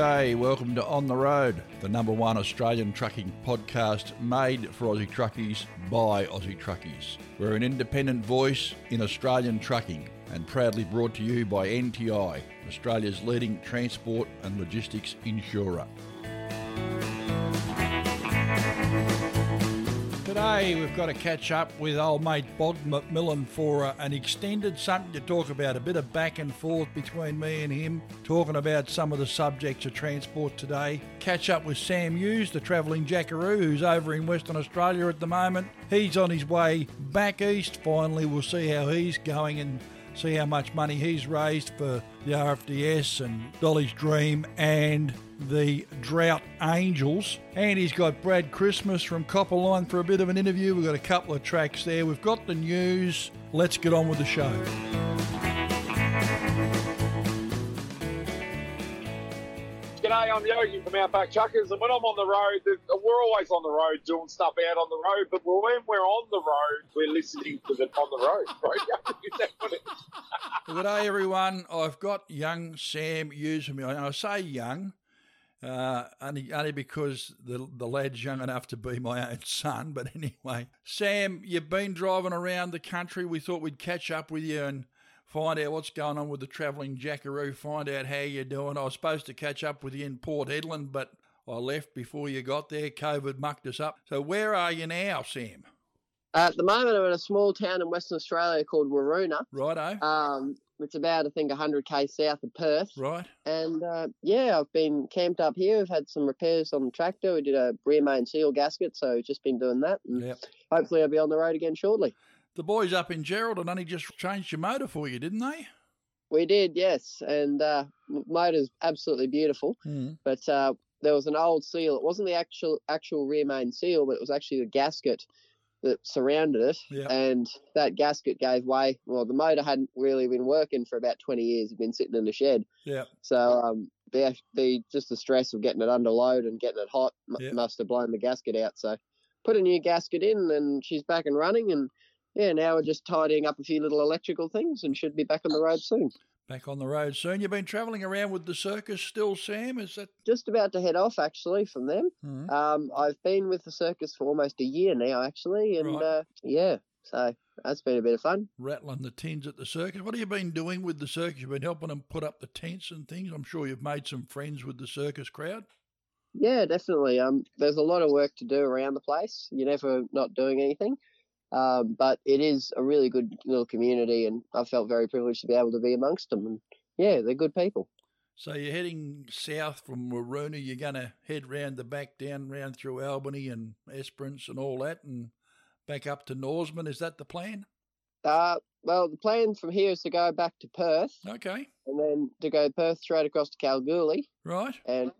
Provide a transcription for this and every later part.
G'day, welcome to On the Road, the number one Australian trucking podcast made for Aussie truckies by Aussie truckies. We're an independent voice in Australian trucking and proudly brought to you by NTI, Australia's leading transport and logistics insurer. Today we've got to catch up with old mate Bob McMillan for uh, an extended something to talk about, a bit of back and forth between me and him, talking about some of the subjects of transport today. Catch up with Sam Hughes, the travelling jackaroo, who's over in Western Australia at the moment. He's on his way back east. Finally, we'll see how he's going and see how much money he's raised for the RFDS and Dolly's Dream and the Drought Angels. And he's got Brad Christmas from Copperline for a bit of an interview. We've got a couple of tracks there. We've got the news. Let's get on with the show. G'day, I'm Yogi from Outback Truckers, and when I'm on the road, we're always on the road doing stuff out on the road, but when we're on the road, we're listening to the on the road? Good day, everyone. I've got young Sam Hughes with me. I say young uh, only, only because the, the lad's young enough to be my own son. But anyway, Sam, you've been driving around the country. We thought we'd catch up with you and find out what's going on with the travelling jackaroo, find out how you're doing. I was supposed to catch up with you in Port Hedland, but I left before you got there. COVID mucked us up. So where are you now, Sam? At the moment, I'm in a small town in Western Australia called Waroona. Righto? Um, it's about, I think, 100k south of Perth. right? And uh, yeah, I've been camped up here. We've had some repairs on the tractor. We did a rear main seal gasket, so just been doing that. And Yep. hopefully, I'll be on the road again shortly. The boys up in Geraldton only just changed your motor for you, didn't they? We did, yes. And uh, motor's absolutely beautiful. Mm. But uh, there was an old seal. It wasn't the actual actual rear main seal, but it was actually the gasket that surrounded it. Yeah. And that gasket gave way. Well, the motor hadn't really been working for about 20 years. It'd been sitting in the shed. Yeah. So um, the, the just the stress of getting it under load and getting it hot m- Yeah. must have blown the gasket out. So put a new gasket in, and she's back and running. And yeah, now we're just tidying up a few little electrical things, and should be back on the road soon. Back on the road soon. You've been travelling around with the circus still, Sam? Is that? Just about to head off actually from them. Mm. Um, I've been with the circus for almost a year now, actually, and Right. uh, yeah, so that's been a bit of fun. Rattling the tins at the circus. What have you been doing with the circus? You've been helping them put up the tents and things. I'm sure you've made some friends with the circus crowd. Yeah, definitely. Um, there's a lot of work to do around the place. You're never not doing anything, um, but it is a really good little community, and I felt very privileged to be able to be amongst them. And yeah, they're good people. So you're heading south from Waroona. You're going to head round the back, down round through Albany and Esperance and all that, and back up to Norseman. Is that the plan? Uh, well, the plan from here is to go back to Perth, Okay, and then to go Perth straight across to Kalgoorlie, right. and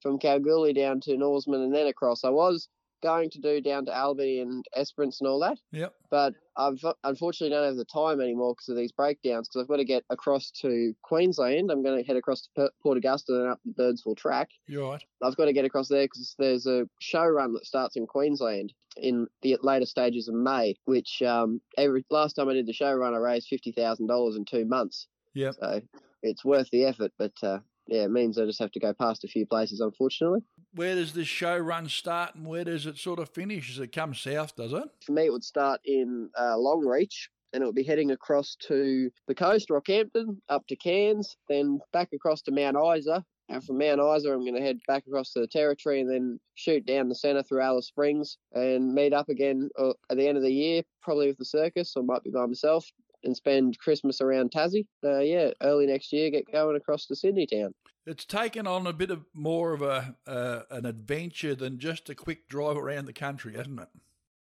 from Kalgoorlie down to Norseman and then across. I was going to do down to Albany and Esperance and all that, Yep. but I've unfortunately don't have the time anymore because of these breakdowns. Because I've got to get across to Queensland. I'm going to head across to Port Augusta and up the Birdsville track. You're right. I've got to get across there because there's a show run that starts in Queensland in the later stages of May. Which um, every last time I did the show run, I raised fifty thousand dollars in two months. Yep. So it's worth the effort, but uh, yeah, it means I just have to go past a few places, unfortunately. Where does this show run start and where does it sort of finish? Does it come south, does it? For me, it would start in uh, Longreach and it would be heading across to the coast, Rockhampton, up to Cairns, then back across to Mount Isa. And from Mount Isa, I'm going to head back across to the Territory and then shoot down the centre through Alice Springs and meet up again uh, at the end of the year, probably with the circus, or might be by myself, and spend Christmas around Tassie. Uh, yeah, early next year, get going across to Sydney town. It's taken on a bit of more of a uh, an adventure than just a quick drive around the country, hasn't it?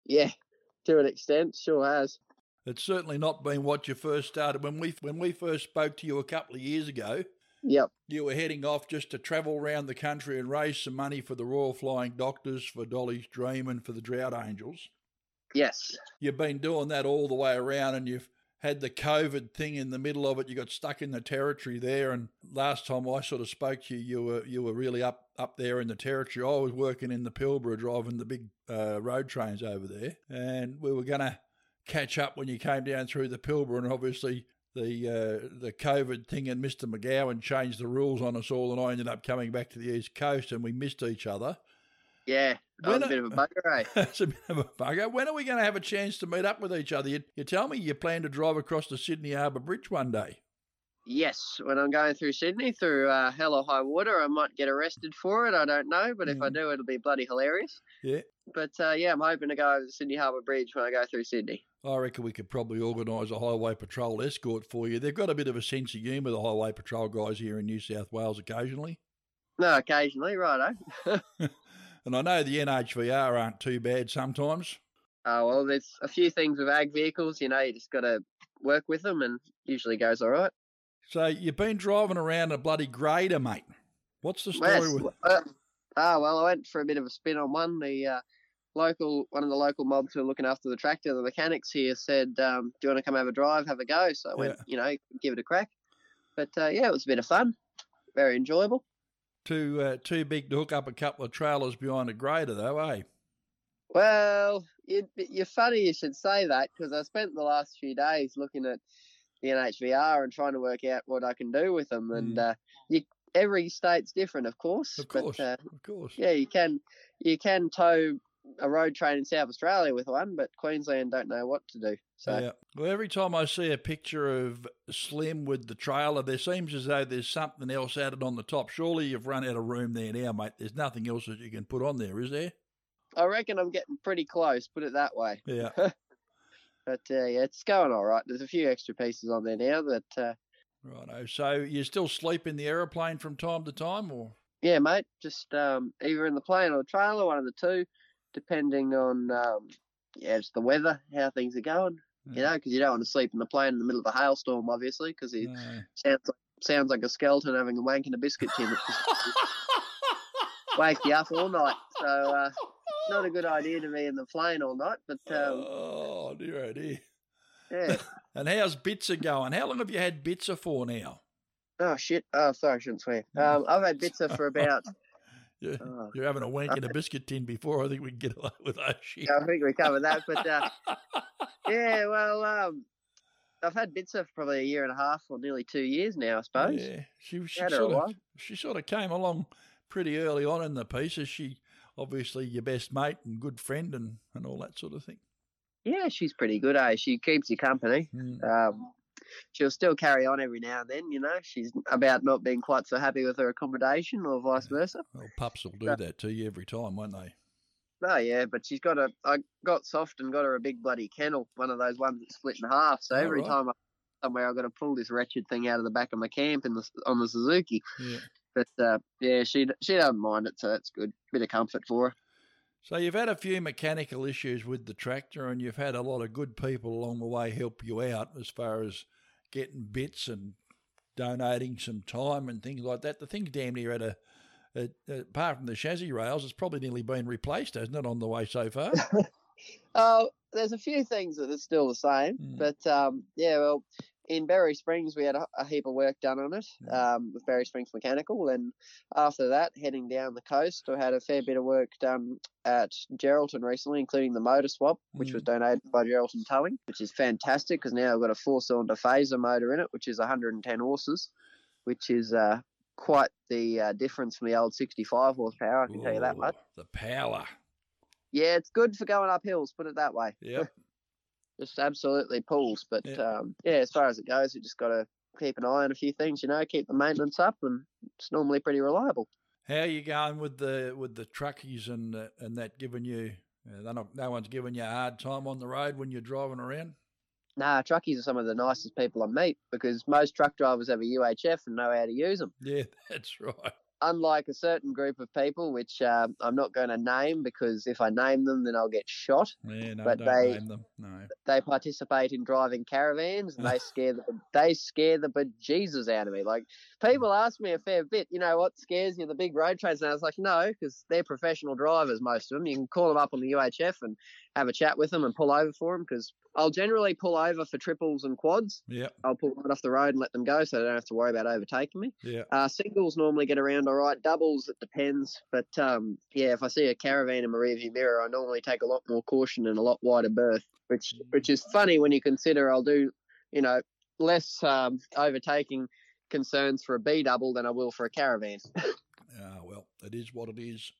Yeah, to an extent, sure has. It's certainly not been what you first started when we when we first spoke to you a couple of years ago. Yep. You were heading off just to travel around the country and raise some money for the Royal Flying Doctors, for Dolly's Dream, and for the Drought Angels. Yes. You've been doing that all the way around, and you've had the COVID thing in the middle of it. You got stuck in the territory there, and last time I sort of spoke to you, you were you were really up up there in the territory. I was working in the Pilbara, driving the big uh, road trains over there, and we were to catch up when you came down through the Pilbara, and obviously the uh, the COVID thing and Mr. McGowan changed the rules on us all, and I ended up coming back to the East Coast, and we missed each other. Yeah, When a bit of a bugger, eh? That's a bit of a bugger. When are we going to have a chance to meet up with each other? You, you tell me you plan to drive across the Sydney Harbour Bridge one day. Yes, when I'm going through Sydney through uh, hell or high water, I might get arrested for it. I don't know, but if I Mm. do, it'll be bloody hilarious. Yeah. But uh, yeah, I'm hoping to go over the Sydney Harbour Bridge when I go through Sydney. I reckon we could probably organise a highway patrol escort for you. They've got a bit of a sense of humour, the highway patrol guys here in New South Wales occasionally. No, occasionally, righto. And I know the NHVR aren't too bad sometimes. Oh well, there's a few things with ag vehicles. You know, you just got to work with them, and usually goes all right. So you've been driving around a bloody grader, mate. What's the story Yes. with Uh, ah, well, I went for a bit of a spin on one. The uh, local, one of the local mobs who are looking after the tractor, the mechanics here said, um, "Do you want to come have a drive, have a go?" So I went, Yeah. you know, give it a crack. But uh, yeah, it was a bit of fun, very enjoyable. Too uh, too big to hook up a couple of trailers behind a grader, though, eh? Well, you, you're funny you should say that because I spent the last few days looking at the NHVR and trying to work out what I can do with them. And uh, you, every state's different, of course. Mm. Of course, But uh, of course. yeah, you can you can tow a road train in South Australia with one, but Queensland don't know what to do. So Yeah. Well, every time I see a picture of Slim with the trailer, there seems as though there's something else added on the top. Surely you've run out of room there now, mate. There's nothing else that you can put on there, is there? I reckon I'm getting pretty close. Put it that way. Yeah. But uh, yeah, it's going all right. There's a few extra pieces on there now that uh, Righto. So you still sleep in the aeroplane from time to time, or Yeah, mate. Just um, either in the plane or the trailer, one of the two, depending on um, yeah, it's the weather, how things are going. You know, because you don't want to sleep in the plane in the middle of a hailstorm, obviously, because it No. sounds like, sounds like a skeleton having a wank in a biscuit tin. Wake you up all night. So uh, not a good idea to be in the plane all night. But um, oh dear, oh dear. yeah. And how's Bitzer going? How long have you had Bitzer for now? Oh shit! Oh, sorry, I shouldn't swear. Um, I've had Bitzer for about. Yeah. Oh, You're having a wank in a biscuit tin before. I think we can get away with that shit. I think we covered that, but uh, yeah, well, um, I've had Bitzer for probably a year and a half or nearly two years now, I suppose. Yeah, she she a sort of she sort of came along pretty early on in the piece. Is she obviously your best mate and good friend and, and all that sort of thing? Yeah, she's pretty good, eh? She keeps you company. Mm. Um, she'll still carry on every now and then, you know. She's about not being quite so happy with her accommodation or vice versa. Well, pups will do that to you every time, won't they? Oh yeah, but she's got a. I got soft and got her a big bloody kennel, one of those ones that's split in half. So Oh, every right. time I'm somewhere, I've got to pull this wretched thing out of the back of my camp in the on the Suzuki. Yeah. But uh, yeah, she she doesn't mind it, so that's good. Bit of comfort for her. So you've had a few mechanical issues with the tractor, and you've had a lot of good people along the way help you out as far as getting bits and donating some time and things like that. The thing's damn near at a, a, apart from the chassis rails, it's probably nearly been replaced, hasn't it, on the way so far? Oh, there's a few things that are still the same, Mm. but um, yeah, well, in Berry Springs we had a, a heap of work done on it Mm. um, with Berry Springs Mechanical, and after that, heading down the coast, I had a fair bit of work done at Geraldton recently, including the motor swap, which was donated by Geraldton Towing, which is fantastic because now I've got a four-cylinder phaser motor in it, which is 110 horses, which is uh, quite the uh, difference from the old 65 horsepower. I can tell you that much. The power. Yeah, it's good for going up hills. Put it that way. Yep. just absolutely pulls. But Yeah. um, yeah, as far as it goes, you just got to keep an eye on a few things, you know, keep the maintenance up, and it's normally pretty reliable. How are you going with the with the truckies and uh, and that giving you? Uh, not, no one's giving you a hard time on the road when you're driving around. Nah, truckies are some of the nicest people I meet because most truck drivers have a UHF and know how to use them. Yeah, that's right. Unlike a certain group of people, which uh, I'm not going to name because if I name them, then I'll get shot. Yeah, no, But don't they-. No. They participate in driving caravans and they scare the they scare the bejesus out of me. Like people ask me a fair bit, you know, what scares you the big road trains? And I was like, no, because they're professional drivers, most of them. You can call them up on the UHF and have a chat with them and pull over for them because I'll generally pull over for triples and quads. Yep. I'll pull right off the road and let them go so they don't have to worry about overtaking me. Yeah. Uh, singles normally get around all right. Doubles, it depends. But um, yeah, if I see a caravan in my rearview mirror, I normally take a lot more caution and a lot wider berth, which which is funny when you consider I'll do, you know, less um, overtaking concerns for a B double than I will for a caravan. Ah, well, it is what it is.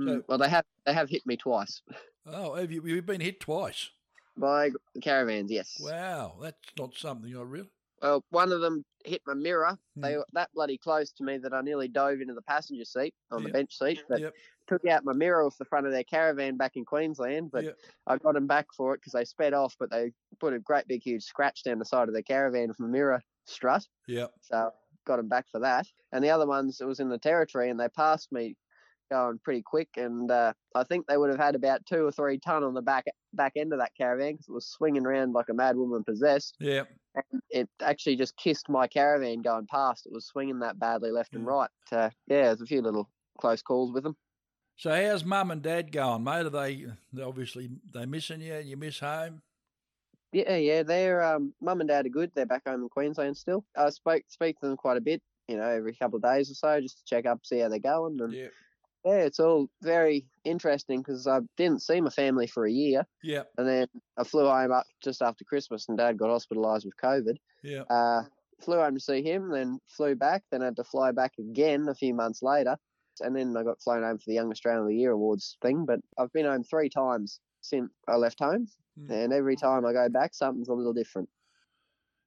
Mm, well, they have they have hit me twice Oh, have you? You've been hit twice. by caravans. Yes. Wow, that's not something I really. Well, one of them hit my mirror. They Hmm. were that bloody close to me that I nearly dove into the passenger seat on Yep. the bench seat. But Yep. took out my mirror off the front of their caravan back in Queensland. But Yep. I got them back for it because they sped off. But they put a great big huge scratch down the side of their caravan from the mirror strut. Yeah. So got him back for that. And the other ones, it was in the territory, and they passed me going pretty quick. And uh, I think they would have had about two or three ton on the back back end of that caravan because it was swinging around like a mad woman possessed. Yeah. And it actually just kissed my caravan going past. It was swinging that badly left and Mm. right. Uh, yeah, there's a few little close calls with them. So how's mum and dad going, mate? Are they they obviously they missing you? You miss home? Yeah, yeah, they're um, mum and dad are good. They're back home in Queensland still. I spoke speak to them quite a bit, you know, every couple of days or so, just to check up, see how they're going. And Yeah. yeah, it's all very interesting because I didn't see my family for a year, Yeah, and then I flew home up just after Christmas, and Dad got hospitalised with COVID. Yep. Uh, flew home to see him, then flew back, then had to fly back again a few months later, and then I got flown home for the Young Australian of the Year awards thing. But I've been home three times since I left home, Mm. and every time I go back, something's a little different.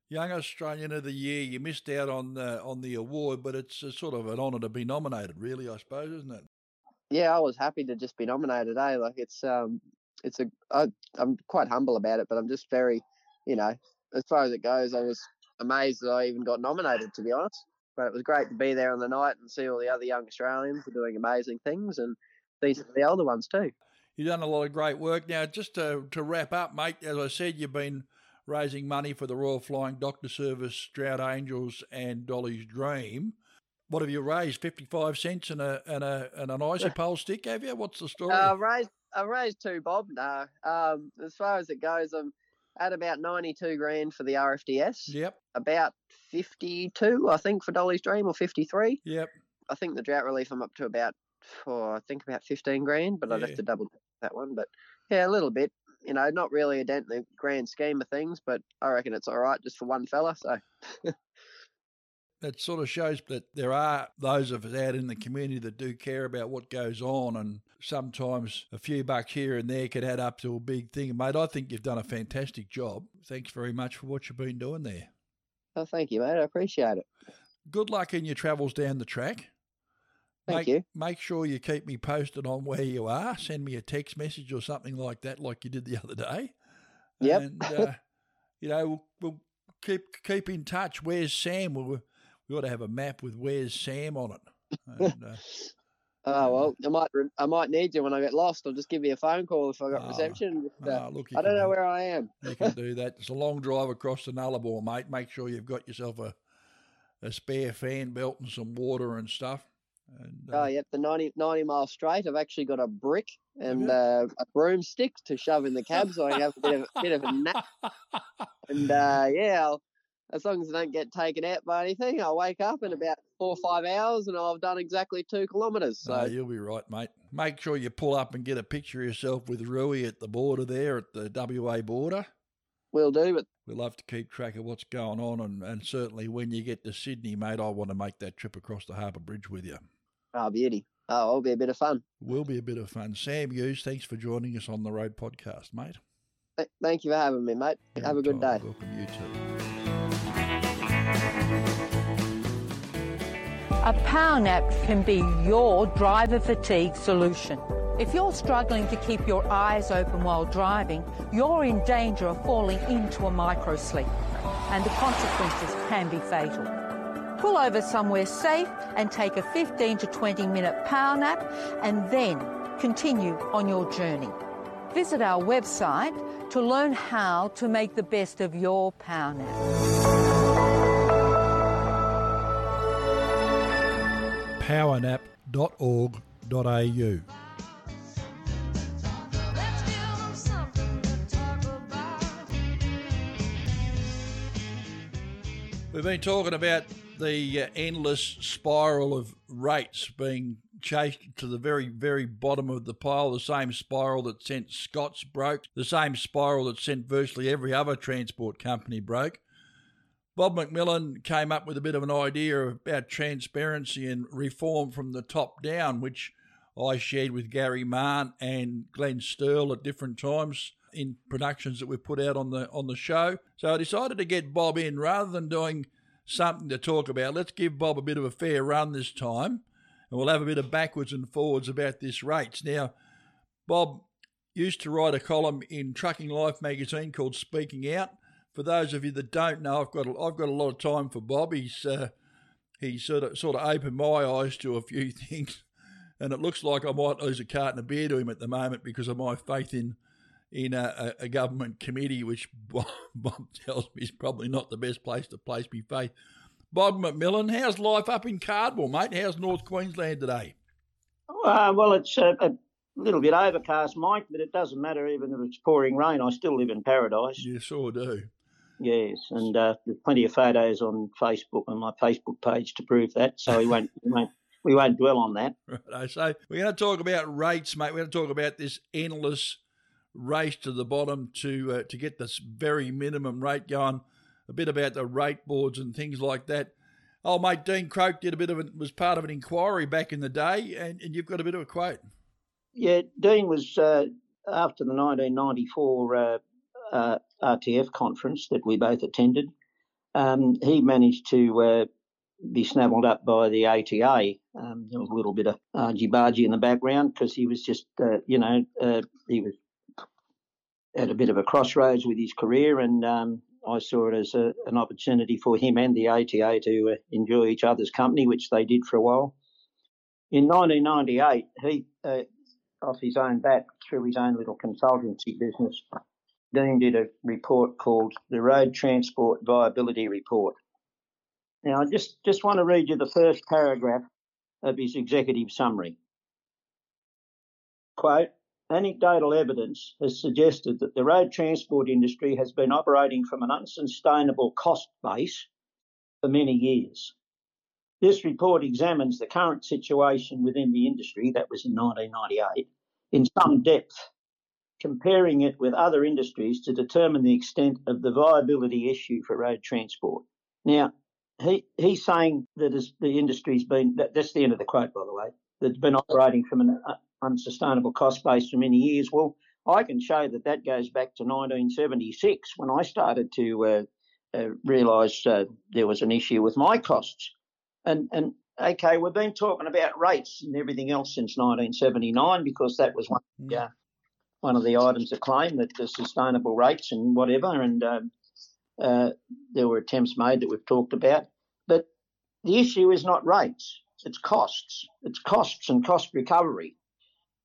Young Australian of the Year. You missed out on uh, on the award, but it's a sort of an honour to be nominated, really. I suppose, isn't it? Yeah, I was happy to just be nominated. Eh? Like it's um, it's a I, I'm quite humble about it, but I'm just very, you know, as far as it goes, I was amazed that I even got nominated. To be honest, but it was great to be there on the night and see all the other young Australians are doing amazing things and these are the older ones too. You've done a lot of great work. Now, just to, to wrap up, mate, as I said, you've been raising money for the Royal Flying Doctor Service, Drought Angels, and Dolly's Dream. What have you raised? Fifty-five cents and a and a and an icy pole stick, have you? What's the story? Uh, I've raised I've raised two bob. No, um, as far as it goes, I'm at about ninety two grand for the RFDS. yep, About fifty two, I think, for Dolly's Dream or fifty three. yep. I think the drought relief I'm up to about, oh, I think about 15 grand, but I'd Yeah. have to double that one. But yeah, a little bit. You know, not really a dent in the grand scheme of things, but I reckon it's all right just for one fella. So That sort of shows that there are those of us out in the community that do care about what goes on, and sometimes a few bucks here and there could add up to a big thing. Mate, I think you've done a fantastic job. Thanks very much for what you've been doing there. oh, thank you, mate. I appreciate it. Good luck in your travels down the track. Thank make, you. Make sure you keep me posted on where you are. Send me a text message or something like that, like you did the other day. Yep. And uh, you know, we'll, we'll keep keep in touch. Where's Sam? We'll, we ought to have a map with Where's Sam on it. And, uh, Oh well, I might I might need you when I get lost. I'll just give you a phone call if I got Oh, reception. Uh, ah, look, I don't know do- where I am. You can do that. It's a long drive across the Nullarbor, mate. Make sure you've got yourself a a spare fan belt and some water and stuff. And, uh, Oh, yep, the 90, 90 mile straight. I've actually got a brick and uh, a broomstick to shove in the cab so I can have a bit of, bit of a nap. And uh, yeah, I'll, as long as I don't get taken out by anything, I'll wake up in about four or five hours and I've done exactly two kilometres. So No, you'll be right, mate. Make sure you pull up and get a picture of yourself with Rooey at the border there, at the WA border. we'll do. But We love to keep track of what's going on, and, and certainly when you get to Sydney, mate, I want to make that trip across the Harbour Bridge with you. Oh, beauty. Oh, it'll be a bit of fun. Will be a bit of fun. Sam Hughes, thanks for joining us on the Road Podcast, mate. Th- thank you for having me, mate. Have a good day. Anytime. Welcome you too. A power nap can be your driver fatigue solution. If you're struggling to keep your eyes open while driving, you're in danger of falling into a micro sleep, and the consequences can be fatal. Pull over somewhere safe and take a 15 to 20 minute power nap and then continue on your journey. Visit our website to learn how to make the best of your power nap. powernap.org.au. Let's give 'em something to talk about. We've been talking about the uh, endless spiral of rates being chased to the very, very bottom of the pile, the same spiral that sent Scott's broke, the same spiral that sent virtually every other transport company broke. Bob McMillan came up with a bit of an idea about transparency and reform from the top down, which I shared with Gary Mahon and Glenn Sterle at different times in productions that we put out on the on the show. So I decided to get Bob in rather than doing something to talk about. Let's give Bob a bit of a fair run this time, and we'll have a bit of backwards and forwards about this rates. Now, Bob used to write a column in Trucking Life magazine called Speaking Out. For those of you that don't know, I've got a, I've got a lot of time for Bob. He's uh, he sort of sort of opened my eyes to a few things, and it looks like I might lose a carton of beer to him at the moment because of my faith in in a, a government committee, which Bob, Bob tells me is probably not the best place to place me faith. Bob McMillan, how's life up in Cardwell, mate? How's North Queensland today? Uh, well, it's a, a little bit overcast, Mike, but it doesn't matter. Even if it's pouring rain, I still live in paradise. You sure do. Yes, and uh, there's plenty of photos on Facebook on my Facebook page to prove that. So we won't, we won't, we won't dwell on that. Right, so we're going to talk about rates, mate. We're going to talk about this endless race to the bottom to uh, to get this very minimum rate going. A bit about the rate boards and things like that. Oh, mate, Dean Croke did a bit of it. Was part of an inquiry back in the day, and, and you've got a bit of a quote. Yeah, Dean was uh, after the 1994 uh, uh, RTF conference that we both attended. Um, he managed to uh, be snavelled up by the ATA. Um, there was a little bit of argy bargy in the background because he was just, uh, you know, uh, he was at a bit of a crossroads with his career, and um, I saw it as a, an opportunity for him and the ATA to uh, enjoy each other's company, which they did for a while. In 1998, he, uh, off his own bat, through his own little consultancy business, Dean did a report called the Road Transport Viability Report. Now, I just, just want to read you the first paragraph of his executive summary. Quote, anecdotal evidence has suggested that the road transport industry has been operating from an unsustainable cost base for many years. This report examines the current situation within the industry, that was in 1998, in some depth, comparing it with other industries to determine the extent of the viability issue for road transport. Now, he, he's saying that the industry's been, that, that's the end of the quote, by the way, that's been operating from an uh, unsustainable cost base for many years. Well, I can show that that goes back to 1976 when I started to uh, uh, realise uh, there was an issue with my costs. And, and okay, we've been talking about rates and everything else since 1979 because that was one, uh, one of the items of claim that the sustainable rates and whatever. And um, uh, there were attempts made that we've talked about. But the issue is not rates, it's costs. It's costs and cost recovery.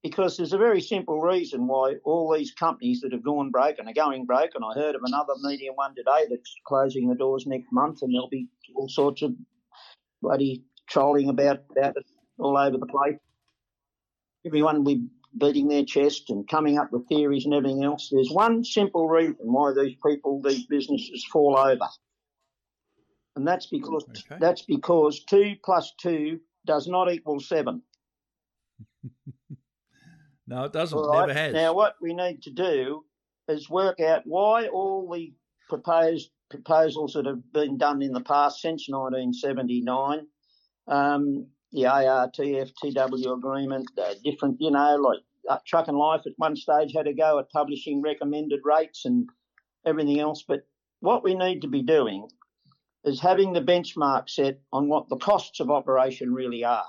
Because there's a very simple reason why all these companies that have gone broke and are going broke, and I heard of another medium one today that's closing the doors next month, and there'll be all sorts of bloody trolling about, about it all over the place. Everyone will be beating their chest and coming up with theories and everything else. There's one simple reason why these people, these businesses fall over. And that's because Okay. that's because two plus two does not equal seven. No, it doesn't. Right. Never has. Now, what we need to do is work out why all the proposed proposals that have been done in the past since 1979, um, the ARTF TW agreement, uh, different, you know, like uh, Truckin Life at one stage had a go at publishing recommended rates and everything else. But what we need to be doing is having the benchmark set on what the costs of operation really are.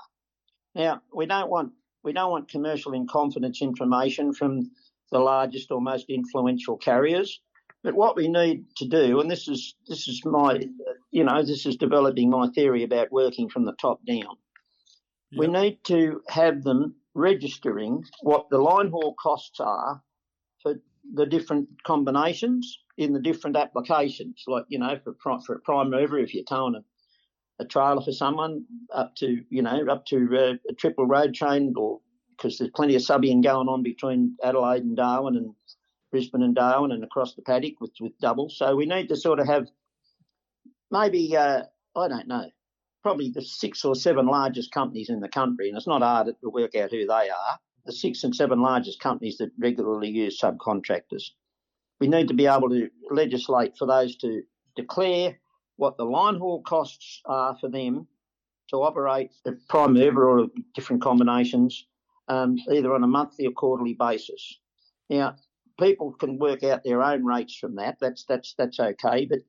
Now, we don't want we don't want commercial in confidence information from the largest or most influential carriers. But what we need to do, and this is this is my, you know, this is developing my theory about working from the top down. We need to have them registering what the line haul costs are for the different combinations in the different applications. Like you know, for for a prime mover, if you're towing a a trailer for someone up to you know up to uh, a triple road train or because there's plenty of subbing going on between Adelaide and Darwin and Brisbane and Darwin and across the paddock with with doubles. So we need to sort of have maybe uh, I don't know probably the six or seven largest companies in the country, and it's not hard to work out who they are. The six and seven largest companies that regularly use subcontractors. We need to be able to legislate for those to declare what the line haul costs are for them to operate a prime mover or different combinations, um, either on a monthly or quarterly basis. Now, people can work out their own rates from that. That's that's that's okay. But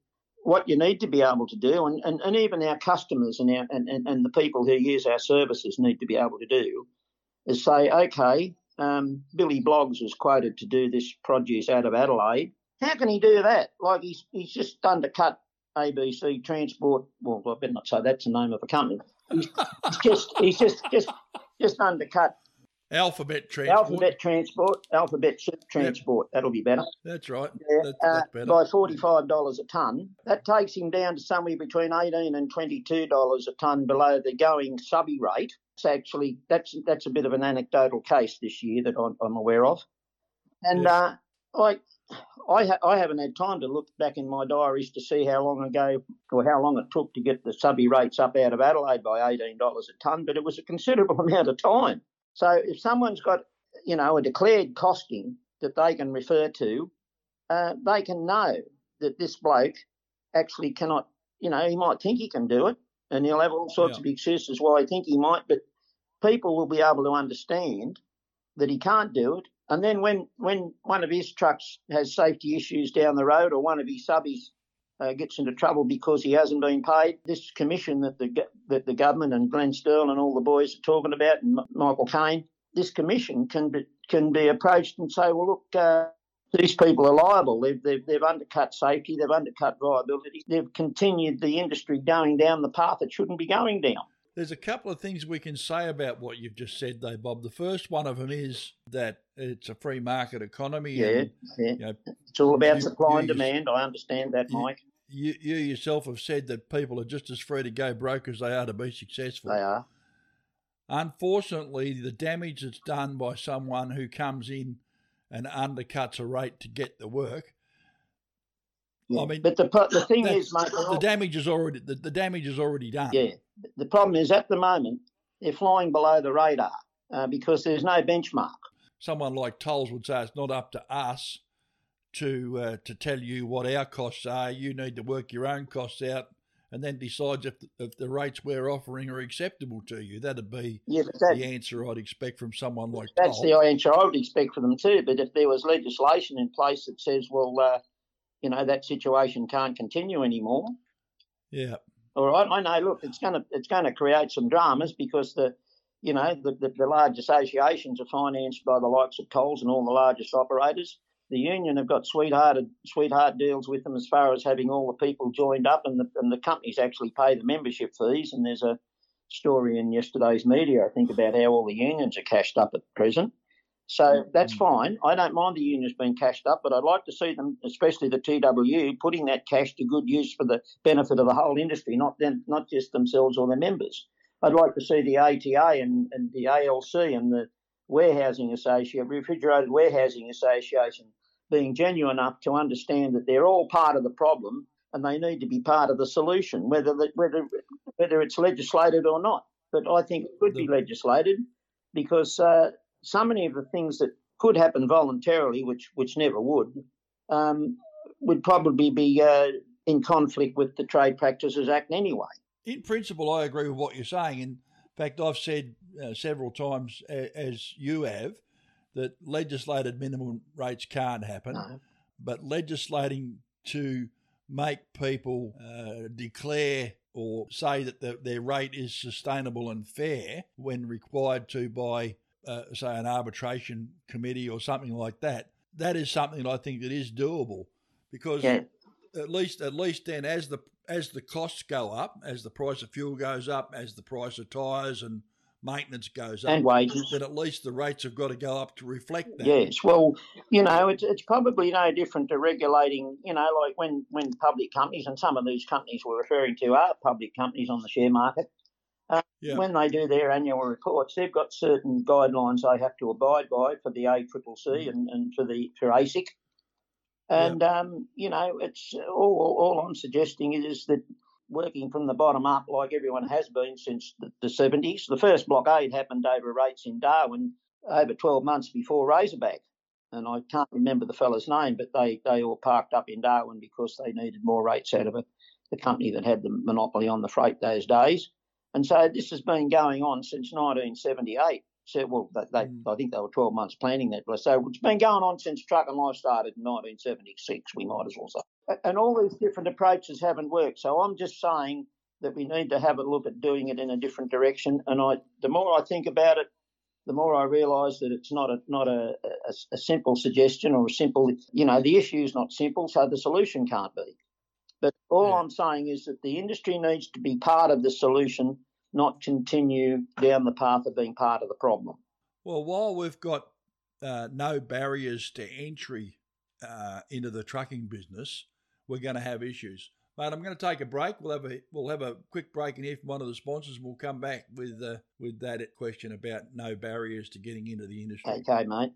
what you need to be able to do, and, and, and even our customers and, our, and, and, and the people who use our services need to be able to do, is say, okay, um, Billy Bloggs was quoted to do this produce out of Adelaide. How can he do that? Like he's he's just undercut ABC Transport. Well, I better not say that's the name of a company. He's, he's just he's just just just undercut Alphabet transport. Alphabet Transport, Alphabet Ship Transport. That'll be better. That's right. Yeah, That's, uh, that's better. by forty-five dollars a ton. That takes him down to somewhere between eighteen and twenty-two dollars a ton below the going subby rate. It's actually that's that's a bit of an anecdotal case this year that I'm, I'm aware of, and uh, I. I, ha- I haven't had time to look back in my diaries to see how long ago or how long it took to get the subby rates up out of Adelaide by $18 a tonne, but it was a considerable amount of time. So if someone's got, you know, a declared costing that they can refer to, uh, they can know that this bloke actually cannot, you know, he might think he can do it and he'll have all sorts Yeah. of excuses why he think he might, but people will be able to understand that he can't do it. And then when, when one of his trucks has safety issues down the road or one of his subbies uh, gets into trouble because he hasn't been paid, this commission that the that the government and Glenn Sterle and all the boys are talking about, and M- Michael Kaine, this commission can be, can be approached and say, well, look, uh, these people are liable. They've, they've, they've undercut safety, they've undercut viability, they've continued the industry going down the path it shouldn't be going down. There's a couple of things we can say about what you've just said, though, Bob. The first one of them is that it's a free market economy. Yeah, and, yeah. you, know, It's all about You- supply and you- demand. I understand that, Mike. you, you yourself have said that people are just as free to go broke as they are to be successful. They are. Unfortunately, the damage that's done by someone who comes in and undercuts a rate to get the work, I mean, but the the thing is, mate, the damage is already the, the damage is already done. Yeah. The problem is at the moment they're flying below the radar uh, because there's no benchmark. Someone like Tolls would say it's not up to us to uh, to tell you what our costs are. You need to work your own costs out and then decide if the, if the rates we're offering are acceptable to you. That'd be Yeah, that, the answer I'd expect from someone like that's the answer I would expect from them too. But if there was legislation in place that says, well, uh, you know, that situation can't continue anymore. yeah. All right, I know. Look, it's going to it's going to create some dramas because the, you know, the, the, the large associations are financed by the likes of Coles and all the largest operators. The union have got sweethearted sweetheart deals with them as far as having all the people joined up, and the and the companies actually pay the membership fees. And there's a story in yesterday's media, I think, about how all the unions are cashed up at present. So that's fine. I don't mind the unions being cashed up, but I'd like to see them, especially the TWU, putting that cash to good use for the benefit of the whole industry, not them, not just themselves or their members. I'd like to see the ATA and, and the ALC and the Warehousing Association, Refrigerated Warehousing Association, being genuine enough to understand that they're all part of the problem and they need to be part of the solution, whether the, whether whether it's legislated or not. But I think it could be legislated because uh, so many of the things that could happen voluntarily, which which never would, um, would probably be uh, in conflict with the Trade Practices Act anyway. in principle, I agree with what you're saying. In fact, I've said uh, several times, as you have, that legislated minimum rates can't happen, No. but legislating to make people uh, declare or say that the, their rate is sustainable and fair when required to by, uh, say, an arbitration committee or something like that, that is something that I think that is doable because Yeah. at least at least then as the as the costs go up, as the price of fuel goes up, as the price of tyres and maintenance goes up, And wages. then at least the rates have got to go up to reflect that. Yes, well, you know, it's it's probably no different to regulating, you know, like when when public companies and some of these companies we're referring to are public companies on the share market. Yeah. When they do their annual reports, they've got certain guidelines they have to abide by for the ACCC and, and for the for ASIC. And um, you know, it's all all I'm suggesting is that working from the bottom up, like everyone has been since the, the 70s. The first blockade happened over rates in Darwin over 12 months before Razorback. and I can't remember the fella's name, but they, they all parked up in Darwin because they needed more rates out of it, the company that had the monopoly on the freight those days. And so this has been going on since 1978. So, well, they, Mm. I think they were 12 months planning that. So it's been going on since Truckin Life started in 1976, we might as well say. And all these different approaches haven't worked. So I'm just saying that we need to have a look at doing it in a different direction. And I, the more I think about it, the more I realise that it's not a not a, a, a simple suggestion or a simple, you know, the issue is not simple, so the solution can't be. But all Yeah. I'm saying is that the industry needs to be part of the solution, not continue down the path of being part of the problem. Well, while we've got uh, no barriers to entry uh, into the trucking business, we're going to have issues. Mate, I'm going to take a break. We'll have a we'll have a quick break in here from one of the sponsors, and we'll come back with uh, with that question about no barriers to getting into the industry. Okay, mate.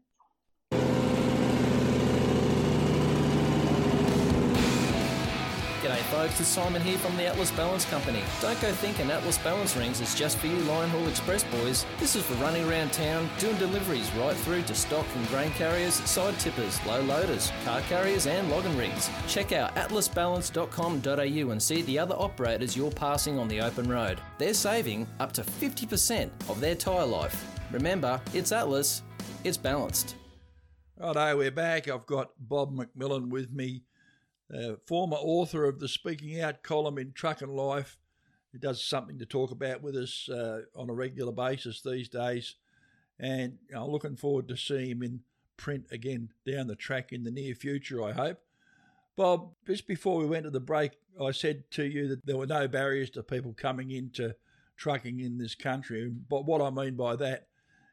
G'day folks, it's Simon here from the Atlas Balance Company. Don't go thinking Atlas Balance Rings is just for you Line haul express boys. This is for running around town, doing deliveries right through to stock from grain carriers, side tippers, low loaders, car carriers and logging rigs. Check out atlasbalance.com.au and see the other operators you're passing on the open road. They're saving up to 50% of their tyre life. Remember, it's Atlas, it's balanced. Righto, we're back. I've got Bob McMillan with me, uh, former author of the Speaking Out column in Truckin Life. He does something to talk about with us uh, on a regular basis these days. And you know, looking forward to seeing him in print again down the track in the near future, I hope. Bob, just before we went to the break, I said to you that there were no barriers to people coming into trucking in this country. But what I mean by that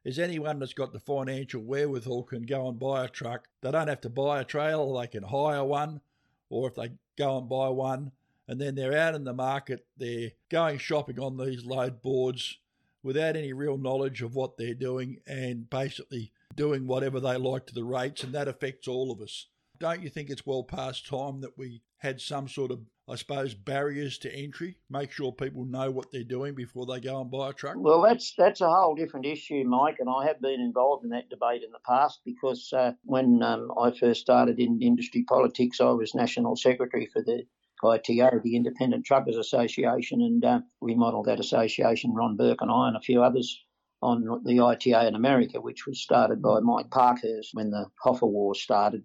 is anyone that's got the financial wherewithal can go and buy a truck. They don't have to buy a trailer, they can hire one, or if they go and buy one and then they're out in the market, they're going shopping on these load boards without any real knowledge of what they're doing and basically doing whatever they like to the rates, and that affects all of us. Don't you think it's well past time that we had some sort of, I suppose, barriers to entry? Make sure people know what they're doing before they go and buy a truck? Well, that's that's a whole different issue, Mike, and I have been involved in that debate in the past because uh, when um, I first started in industry politics, I was national secretary for the ITO, the Independent Truckers Association, and uh, we modelled that association, Ron Burke and I, and a few others, on the ITA in America, which was started by Mike Parkhurst when the Hoffa War started.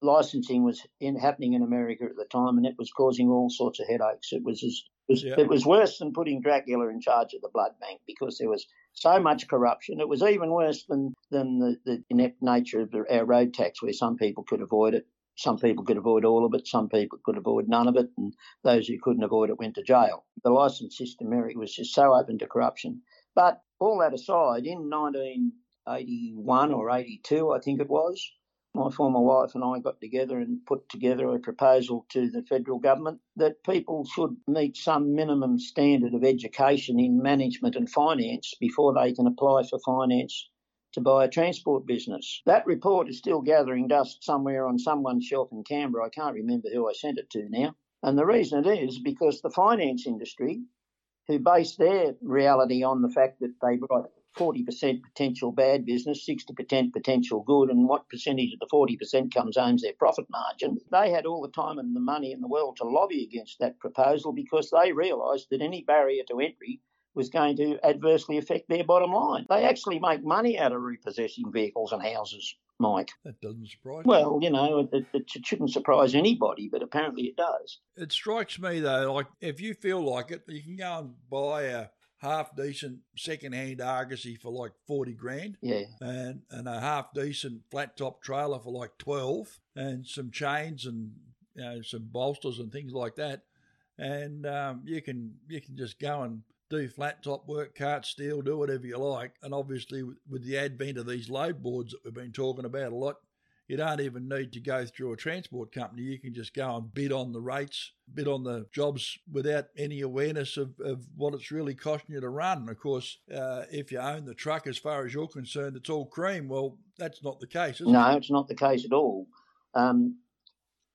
Licensing was in, happening in America at the time, and it was causing all sorts of headaches. It was as it was, Yeah. it was worse than putting Dracula in charge of the blood bank because there was so much corruption. It was even worse than than the, the inept nature of the, our road tax, where some people could avoid it, some people could avoid all of it, some people could avoid none of it, and those who couldn't avoid it went to jail. The license system America was just so open to corruption. But all that aside, in 1981 or 82, I think it was, my former wife and I got together and put together a proposal to the federal government that people should meet some minimum standard of education in management and finance before they can apply for finance to buy a transport business. That report is still gathering dust somewhere on someone's shelf in Canberra. I can't remember who I sent it to now. And the reason it is because the finance industry, who base their reality on the fact that they write 40% potential bad business, 60% potential good, and what percentage of the 40% comes owns their profit margin. They had all the time and the money in the world to lobby against that proposal because they realised that any barrier to entry was going to adversely affect their bottom line. They actually make money out of repossessing vehicles and houses, Mike. That doesn't surprise me. Well, you know, it, it, it shouldn't surprise anybody, but apparently it does. It strikes me though, like if you feel like it, you can go and buy a half decent second hand Argosy for like forty grand, Yeah. and and a half decent flat top trailer for like twelve, and some chains and you know some bolsters and things like that, and um, you can you can just go and do flat top work, cart steel, do whatever you like, and obviously with, with the advent of these load boards that we've been talking about a lot, you don't even need to go through a transport company. You can just go and bid on the rates, bid on the jobs without any awareness of, of what it's really costing you to run. And of course, uh, if you own the truck, as far as you're concerned, it's all cream. Well, that's not the case, is it? No, it's not the case at all. Um,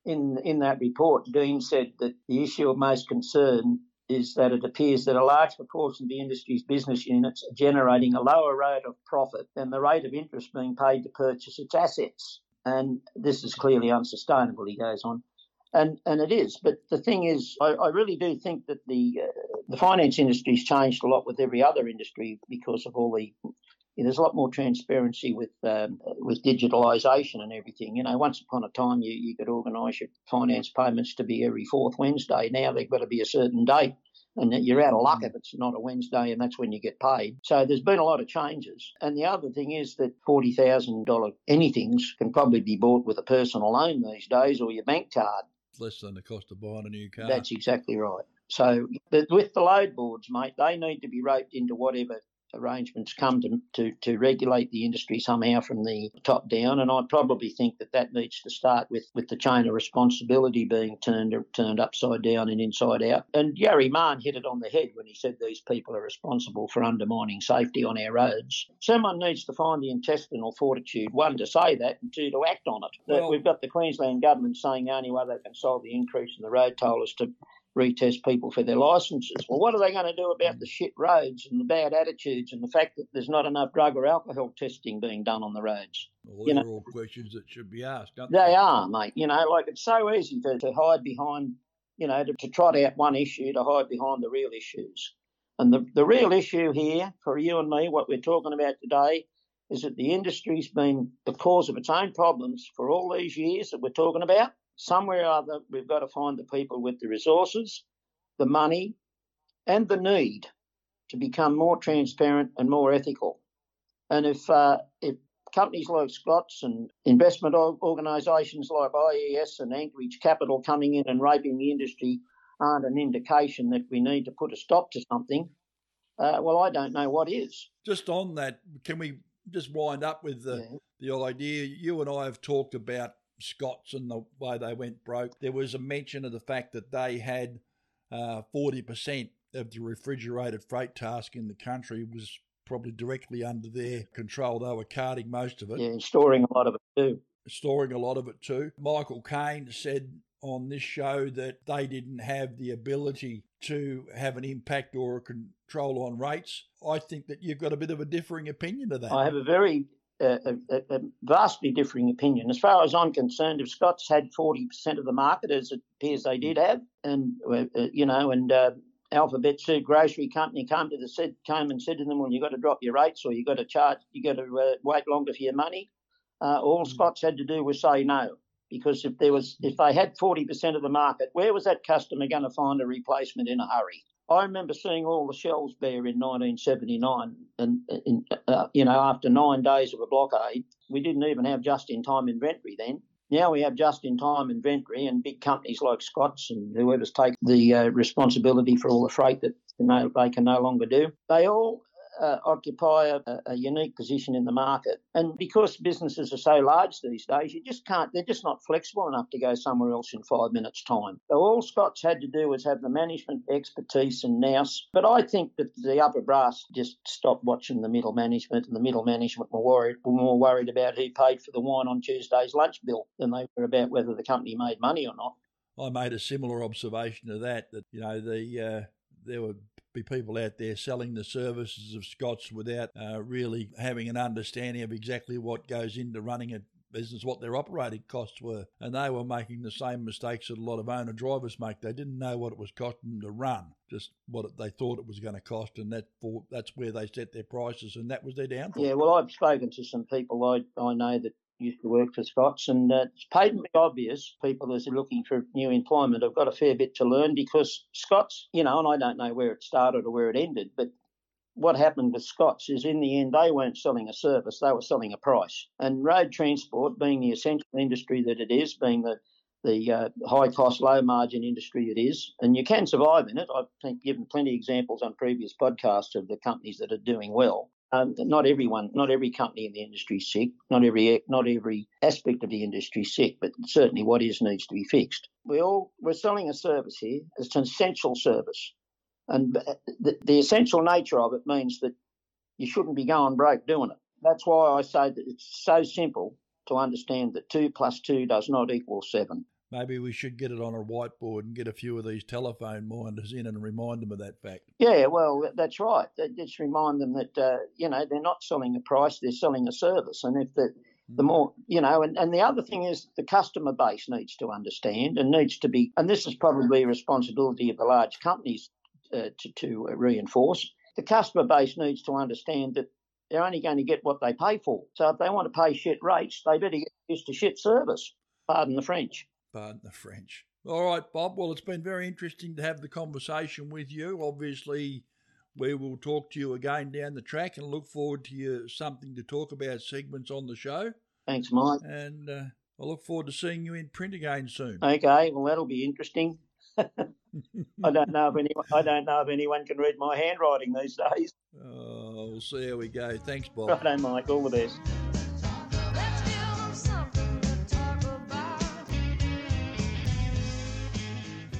in in that report, Dean said that the issue of most concern is that it appears that a large proportion of the industry's business units are generating a lower rate of profit than the rate of interest being paid to purchase its assets. And this is clearly unsustainable. He goes on, and and it is. But the thing is, I, I really do think that the uh, the finance industry's changed a lot with every other industry because of all the. there's a lot more transparency with um, with digitalisation and everything. You know, once upon a time you, you could organise your finance payments to be every fourth Wednesday. Now they've got to be a certain date and that you're out of luck if it's not a Wednesday and that's when you get paid. So there's been a lot of changes. And the other thing is that $40,000 anythings can probably be bought with a personal loan these days or your bank card. Less than the cost of buying a new car. That's exactly right. So but with the load boards, mate, they need to be roped into whatever arrangements come to, to, to regulate the industry somehow from the top down. And I probably think that that needs to start with, with the chain of responsibility being turned turned upside down and inside out. And Gary Mann hit it on the head when he said these people are responsible for undermining safety on our roads. Someone needs to find the intestinal fortitude, one, to say that, and two, to act on it. Well- We've got the Queensland government saying the only way they can solve the increase in the road toll is to retest people for their licences. Well, what are they going to do about the shit roads and the bad attitudes and the fact that there's not enough drug or alcohol testing being done on the roads? Well, you know- all questions that should be asked, aren't They are, mate. You know, like it's so easy to, to hide behind, you know, to, to trot out one issue to hide behind the real issues. And the, the real issue here for you and me, what we're talking about today, is that the industry's been the cause of its own problems for all these years that we're talking about. Somewhere or other, we've got to find the people with the resources, the money, and the need to become more transparent and more ethical. And if uh, if companies like Scott's and investment organisations like IES and Anchorage Capital coming in and raping the industry aren't an indication that we need to put a stop to something, uh, well, I don't know what is. Just on that, can we just wind up with the Yeah. the idea? You and I have talked about Scott's and the way they went broke. There was a mention of the fact that they had uh, forty percent of the refrigerated freight task in the country was probably directly under their control. They were carting most of it. Yeah, and storing a lot of it too. storing a lot of it too. Michael Kaine said on this show that they didn't have the ability to have an impact or a control on rates. I think that you've got a bit of a differing opinion to that. I have a very a, a- a vastly differing opinion. As far as I'm concerned, if Scott's had 40% of the market, as it appears they did have, and uh, uh, you know, and uh, Alphabet Soup Grocery Company came to the said came and said to them, "Well, you've got to drop your rates, or you've got to charge, you've got to uh, wait longer for your money." Uh, all Scott's had to do was say no, because if there was, if they had 40% of the market, where was that customer going to find a replacement in a hurry? I remember seeing all the shelves bare in 1979, and uh, you know, after nine days of a blockade, we didn't even have just-in-time inventory then. Now we have just-in-time inventory, and big companies like Scott's and whoever's taken the uh, responsibility for all the freight that they can no longer do. They all uh, occupy a, a unique position in the market, and because businesses are so large these days, you just can't. They're just not flexible enough to go somewhere else in five minutes' time. So all Scott's had to do was have the management expertise and nous. But I think that the upper brass just stopped watching the middle management, and the middle management were worried, were more worried about who paid for the wine on Tuesday's lunch bill than they were about whether the company made money or not. I made a similar observation to that. That you know the uh, there would be people out there selling the services of Scott's without uh, really having an understanding of exactly what goes into running a business, what their operating costs were, and they were making the same mistakes that a lot of owner drivers make. They didn't know what it was costing them to run, just what they thought it was going to cost, and that for, that's where they set their prices, and that was their downfall. Yeah, well, I've spoken to some people I, I know that used to work for Scott's, and uh, it's patently obvious people as are looking for new employment have got a fair bit to learn because Scott's, you know, and I don't know where it started or where it ended, but what happened with Scott's is in the end they weren't selling a service, they were selling a price. And road transport, being the essential industry that it is, being the the uh, high cost, low margin industry it is, and you can survive in it. I've given plenty of examples on previous podcasts of the companies that are doing well. Um, not everyone, not every company in the industry is sick. Not every not every aspect of the industry is sick, but certainly what is needs to be fixed. We all we're selling a service here. It's an essential service, and the, the essential nature of it means that you shouldn't be going broke doing it. That's why I say that it's so simple to understand that two plus two does not equal seven. Maybe we should get it on a whiteboard and get a few of these telephone minders in and remind them of that fact. Yeah, well, that's right. Just remind them that uh, you know they're not selling a price; they're selling a service. And if the the more you know and, and the other thing is the customer base needs to understand and needs to be and this is probably a responsibility of the large companies uh, to, to reinforce the customer base needs to understand that they're only going to get what they pay for so if they want to pay shit rates they better get used to shit service pardon the french Pardon the French. All right, Bob. Well, it's been very interesting to have the conversation with you. Obviously, we will talk to you again down the track and look forward to you something to talk about segments on the show. thanks mike And uh, I look forward to seeing you in print again soon. okay well that'll be interesting i don't know if anyone i don't know if anyone can read my handwriting these days Oh, we'll see how we go. Thanks, Bob. righto mike all the best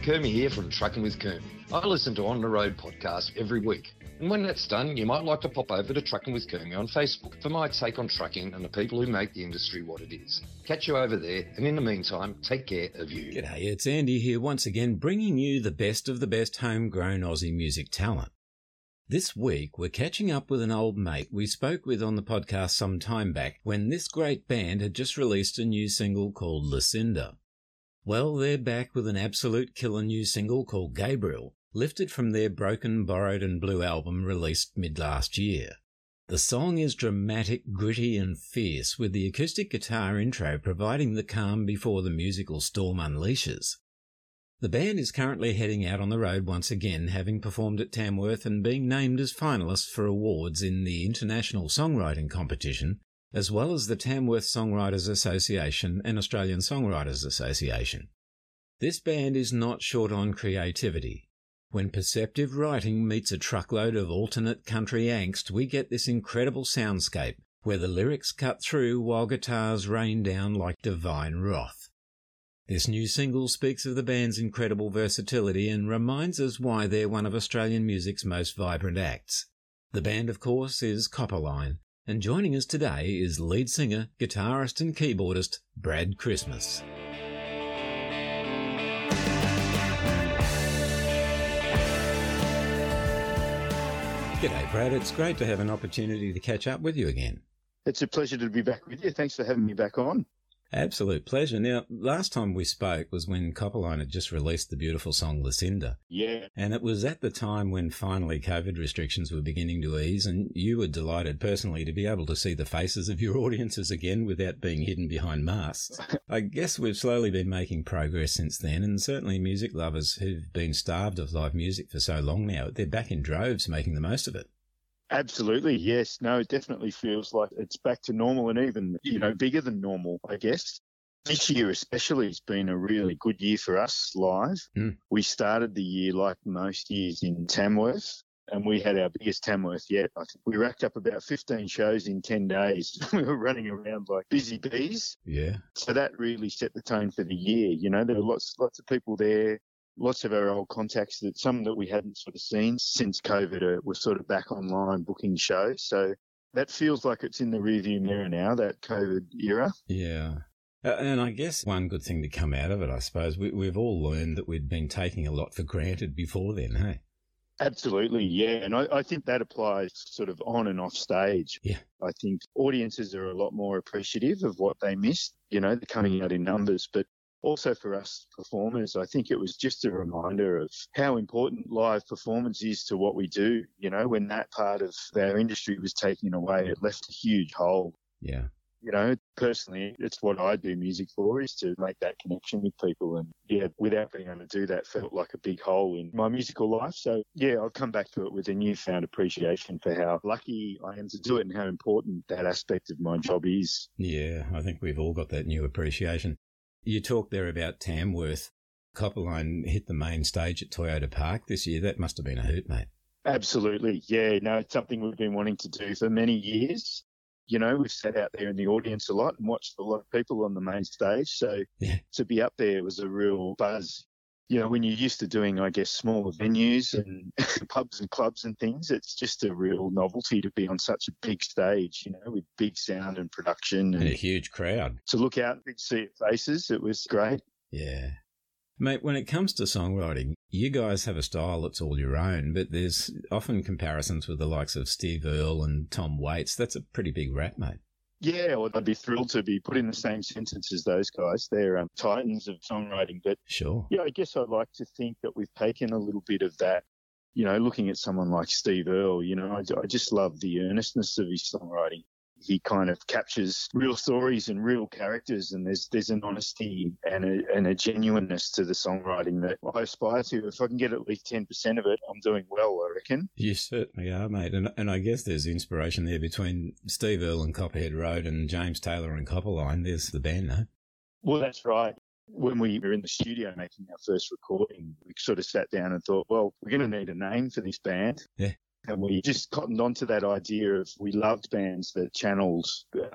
Kermie here from Trucking with Kermie. I listen to On the Road podcast every week. And when that's done, you might like to pop over to Trucking with Kermie on Facebook for my take on trucking and the people who make the industry what it is. Catch you over there, and in the meantime, take care of you. G'day, it's Andy here once again, bringing you the best of the best homegrown Aussie music talent. This week, we're catching up with an old mate we spoke with on the podcast some time back when this great band had just released a new single called Lucinda. Well, they're back with an absolute killer new single called Gabriel, lifted from their Broken, Borrowed and Blue album released mid last year. The song is dramatic, gritty, and fierce, with the acoustic guitar intro providing the calm before the musical storm unleashes. The band is currently heading out on the road once again, having performed at Tamworth and being named as finalists for awards in the International Songwriting Competition, as well as the Tamworth Songwriters Association and Australian Songwriters Association. This band is not short on creativity. When perceptive writing meets a truckload of alternate country angst, we get this incredible soundscape where the lyrics cut through while guitars rain down like divine wrath. This new single speaks of the band's incredible versatility and reminds us why they're one of Australian music's most vibrant acts. The band, of course, is Copperline, and joining us today is lead singer, guitarist, and keyboardist Brad Christmas. G'day, Brad. It's great to have an opportunity to catch up with you again. It's a pleasure to be back with you. Thanks for having me back on. Absolute pleasure. Now, last time we spoke was when Copperline had just released the beautiful song Lucinda. Yeah, And it was at the time when finally COVID restrictions were beginning to ease, and you were delighted personally to be able to see the faces of your audiences again without being hidden behind masks. I guess we've slowly been making progress since then, and certainly music lovers who've been starved of live music for so long now, they're back in droves making the most of it. Absolutely. Yes. No, it definitely feels like it's back to normal and even, you know, bigger than normal, I guess. This year especially has been a really good year for us live. Mm. We started the year like most years in Tamworth. And we had our biggest Tamworth yet. I think we racked up about 15 shows in 10 days. we were running around like busy bees. Yeah. So that really set the tone for the year. You know, there were lots, lots of people there, lots of our old contacts that some that we hadn't sort of seen since COVID are, were sort of back online booking shows. So that feels like it's in the rearview mirror now, that COVID era. Yeah. And I guess one good thing to come out of it, I suppose, we, we've all learned that we'd been taking a lot for granted before then, hey? Absolutely, yeah. And I, I think that applies sort of on and off stage. Yeah. I think audiences are a lot more appreciative of what they missed. You know, they're coming out in numbers, but also for us performers, I think it was just a reminder of how important live performance is to what we do. You know, when that part of our industry was taken away, it left a huge hole. Yeah. You know, personally, it's what I do music for is to make that connection with people. And yeah, without being able to do that felt like a big hole in my musical life. So yeah, I've come back to it with a newfound appreciation for how lucky I am to do it and how important that aspect of my job is. Yeah, I think we've all got that new appreciation. You talked there about Tamworth. Copperline hit the main stage at Toyota Park this year. That must have been a hoot, mate. Absolutely. Yeah, no, it's something we've been wanting to do for many years. You know, we've sat out there in the audience a lot and watched a lot of people on the main stage. So Yeah. to be up there was a real buzz. You know, when you're used to doing, I guess, smaller venues and pubs and clubs and things, it's just a real novelty to be on such a big stage, you know, with big sound and production. And a huge crowd. to look out and see faces, it was great. Yeah. Mate, when it comes to songwriting, you guys have a style that's all your own, but there's often comparisons with the likes of Steve Earle and Tom Waits. That's a pretty big rap, mate. Yeah, well, I'd be thrilled to be put in the same sentence as those guys. They're um, titans of songwriting. But Sure. yeah, I guess I'd like to think that we've taken a little bit of that. You know, looking at someone like Steve Earle, you know, I, I just love the earnestness of his songwriting. He kind of captures real stories and real characters, and there's there's an honesty and a, and a genuineness to the songwriting that I aspire to. If I can get at least ten percent of it, I'm doing well. I reckon. You certainly are, mate. And, and I guess there's inspiration there between Steve Earle and Copperhead Road and James Taylor and Copperline. There's the band, no? Well, that's right. When we were in the studio making our first recording, we sort of sat down and thought, well, we're going to need a name for this band. Yeah. And we just cottoned onto that idea of we loved bands that channeled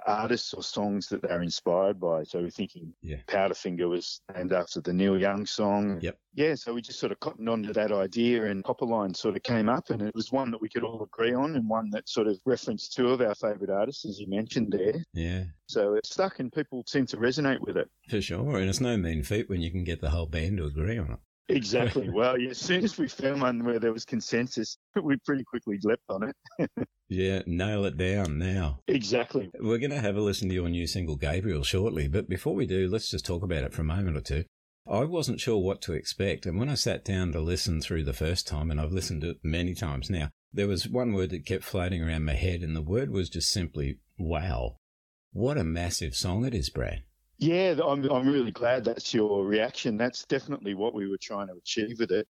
artists or songs that they're inspired by. So we're thinking Yeah. Powderfinger was named after the Neil Young song. Yep. Yeah, so we just sort of cottoned onto that idea and Copperline sort of came up and it was one that we could all agree on and one that sort of referenced two of our favourite artists, as you mentioned there. Yeah, So it stuck and people seem to resonate with it. for sure. And it's no mean feat when you can get the whole band to agree on it. Exactly. well, yeah, as soon as we found one where there was consensus, we pretty quickly leapt on it. Yeah, nail it down now. exactly. We're going to have a listen to your new single, Gabriel, shortly. But before we do, let's just talk about it for a moment or two. I wasn't sure what to expect. And when I sat down to listen through the first time, and I've listened to it many times now, there was one word that kept floating around my head, and the word was just simply wow. What a massive song it is, Brad. Yeah, I'm, I'm really glad that's your reaction. That's definitely what we were trying to achieve with it.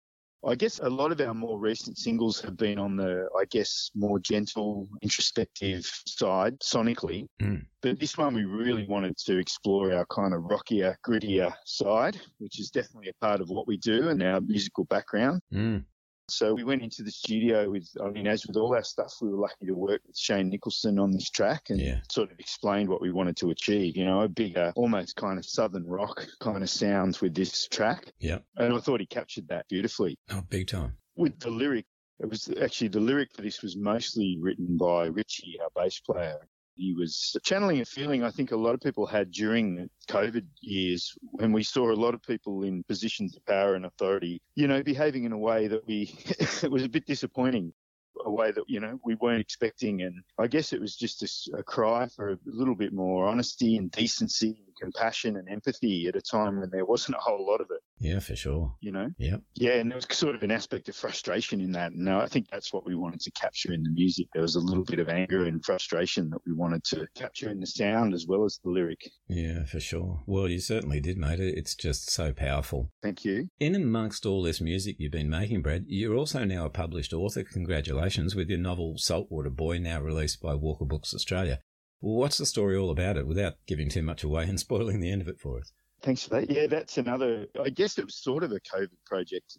I guess a lot of our more recent singles have been on the, I guess, more gentle, introspective side sonically. Mm. But this one, we really wanted to explore our kind of rockier, grittier side, which is definitely a part of what we do and our musical background. Mm. So we went into the studio with, I mean, as with all our stuff, we were lucky to work with Shane Nicholson on this track and Yeah. sort of explained what we wanted to achieve. You know, a bigger, almost kind of southern rock kind of sound with this track. Yeah. And I thought he captured that beautifully. Oh, big time. With the lyric, it was actually the lyric for this was mostly written by Richie, our bass player. He was channeling a feeling I think a lot of people had during the COVID years when we saw a lot of people in positions of power and authority, you know, behaving in a way that we, it was a bit disappointing, a way that, you know, we weren't expecting. And I guess it was just a cry for a little bit more honesty and decency compassion and empathy at a time when there wasn't a whole lot of it, Yeah, for sure. you know? Yep. Yeah, and there was sort of an aspect of frustration in that. And I think that's what we wanted to capture in the music. There was a little bit of anger and frustration that we wanted to capture in the sound as well as the lyric. Yeah, for sure. Well, you certainly did, mate. It's just so powerful. Thank you. In amongst all this music you've been making, Brad, you're also now a published author. Congratulations with your novel Saltwater Boy, now released by Walker Books Australia. Well, what's the story all about it without giving too much away and spoiling the end of it for us? Thanks for that. Yeah, that's another, I guess it was sort of a COVID project.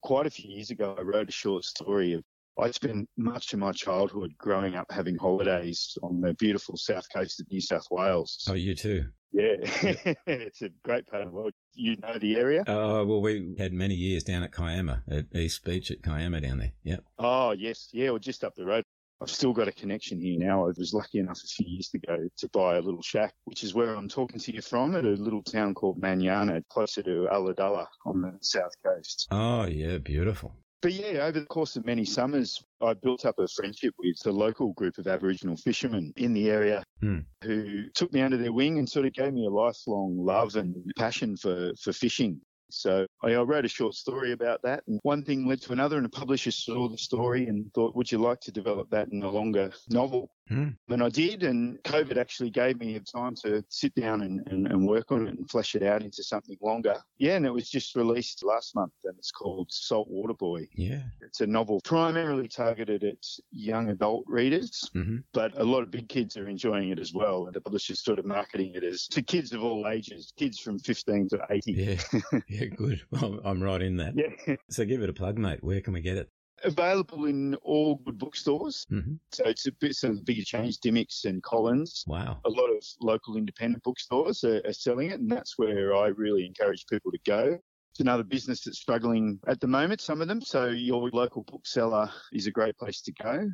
Quite a few years ago, I wrote a short story of I spent much of my childhood growing up having holidays on the beautiful south coast of New South Wales. Oh, you too. Yeah, it's a great part of the world. You know the area? Oh, well, we had many years down at Kiama, at East Beach at Kiama down there. Yep. Oh, yes. Yeah, well, just up the road. I've still got a connection here now. I was lucky enough a few years ago to buy a little shack, which is where I'm talking to you from, at a little town called Manyana, closer to Ulladulla on the south coast. Oh, yeah, beautiful. But yeah, over the course of many summers, I built up a friendship with a local group of Aboriginal fishermen in the area Hmm. who took me under their wing and sort of gave me a lifelong love and passion for, for fishing. So I wrote a short story about that, and one thing led to another, and a publisher saw the story and thought, "Would you like to develop that in a longer novel?" Hmm. And I did, and COVID actually gave me the time to sit down and, and, and work on it and flesh it out into something longer. Yeah, and it was just released last month, and it's called Saltwater Boy. Yeah. It's a novel primarily targeted at young adult readers, hmm but a lot of big kids are enjoying it as well. And the publisher's sort of marketing it as to kids of all ages, kids from 15 to 80. Yeah. yeah, good. Well, I'm right in that. Yeah. So give it a plug, mate. Where can we get it? Available in all good bookstores. hmm So it's a bit some of the bigger chains, Dymocks and Collins. Wow. A lot of local independent bookstores are, are selling it, and that's where I really encourage people to go. It's another business that's struggling at the moment, some of them. So your local bookseller is a great place to go.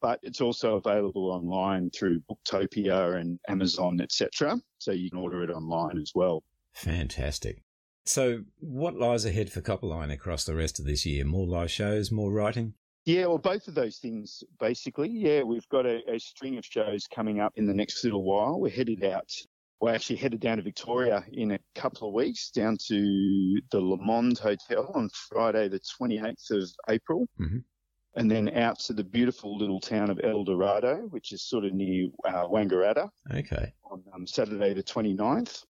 But it's also available online through Booktopia and Amazon, etc. So you can order it online as well. Fantastic. So, what lies ahead for Copperline across the rest of this year? More live shows, more writing? Yeah, well, both of those things, basically. Yeah, we've got a, a string of shows coming up in the next little while. We're headed out. We're actually headed down to Victoria in a couple of weeks, down to the Le Monde Hotel on Friday, the 28th of April. Mhm. And then out to the beautiful little town of Eldorado, which is sort of near uh, Wangaratta Okay. on um, Saturday the 29th.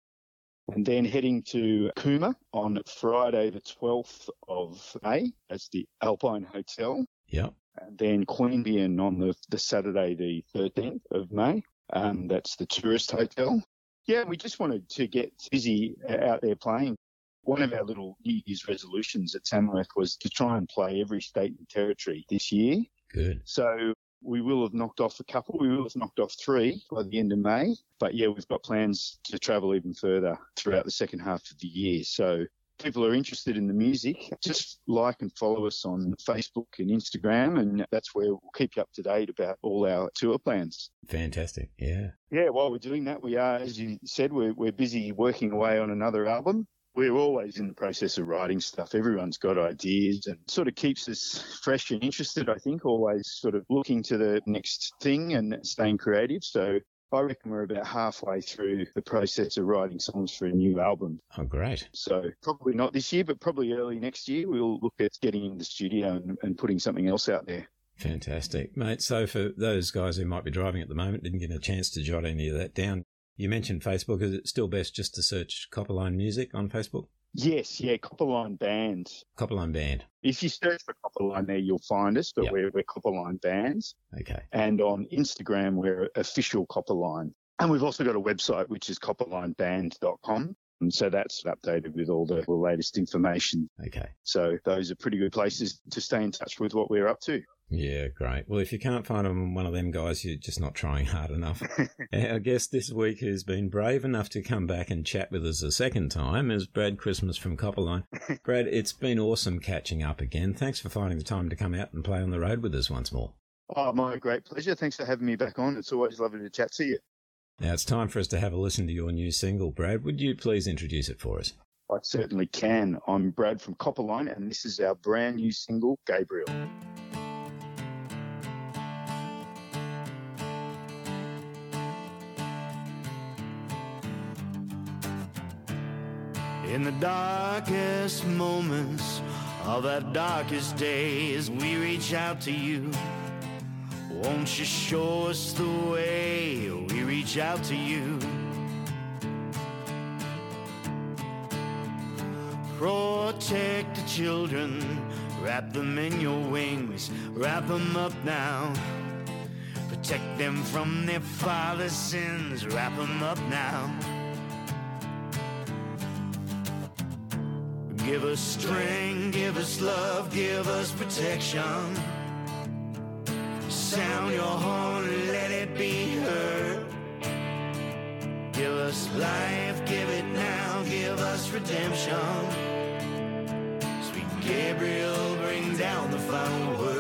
And then heading to Cooma on Friday the 12th of May. That's the Alpine Hotel. Yep. And then Queanbeyan on the, the Saturday the 13th of May. Um, that's the tourist hotel. Yeah, we just wanted to get busy out there playing. One of our little New Year's resolutions at Tamworth was to try and play every state and territory this year. Good. So we will have knocked off a couple. We will have knocked off three by the end of May. But yeah, we've got plans to travel even further throughout the second half of the year. So people are interested in the music, just like and follow us on Facebook and Instagram, and that's where we'll keep you up to date about all our tour plans. Fantastic. Yeah. Yeah, while we're doing that, we are, as you said, we're, we're busy working away on another album. We're always in the process of writing stuff. Everyone's got ideas and sort of keeps us fresh and interested, I think, always sort of looking to the next thing and staying creative. So I reckon we're about halfway through the process of writing songs for a new album. Oh, great. So probably not this year, but probably early next year, we'll look at getting in the studio and, and putting something else out there. Fantastic, mate. So, for those guys who might be driving at the moment, didn't get a chance to jot any of that down, you mentioned Facebook. Is it still best just to search Copperline Music on Facebook? Yes, yeah, Copperline Band. Copperline Band. If you search for Copperline there, you'll find us, but Yep. we're, we're Copperline Bands. Okay. And on Instagram, we're official Copperline. And we've also got a website, which is copperlineband.com. And so that's updated with all the latest information. Okay. So those are pretty good places to stay in touch with what we're up to. Yeah, great. Well, if you can't find them, one of them guys, you're just not trying hard enough. Our guest this week who's been brave enough to come back and chat with us a second time is Brad Christmas from Copperline. Brad, it's been awesome catching up again. Thanks for finding the time to come out and play on the road with us once more. Oh, my great pleasure. Thanks for having me back on. It's always lovely to chat to you. Now it's time for us to have a listen to your new single, Brad. Would you please introduce it for us? I certainly can. I'm Brad from Copperline, and this is our brand new single, Gabriel. In the darkest moments of our darkest days, we reach out to you. Won't you show us the way? We reach out to you. Protect the children, wrap them in your wings, wrap them up now. Protect them from their father's sins, wrap them up now. Give us strength, give us love, give us protection. Sound your horn, and let it be heard. Give us life, give it now, give us redemption. Sweet Gabriel, bring down the final word.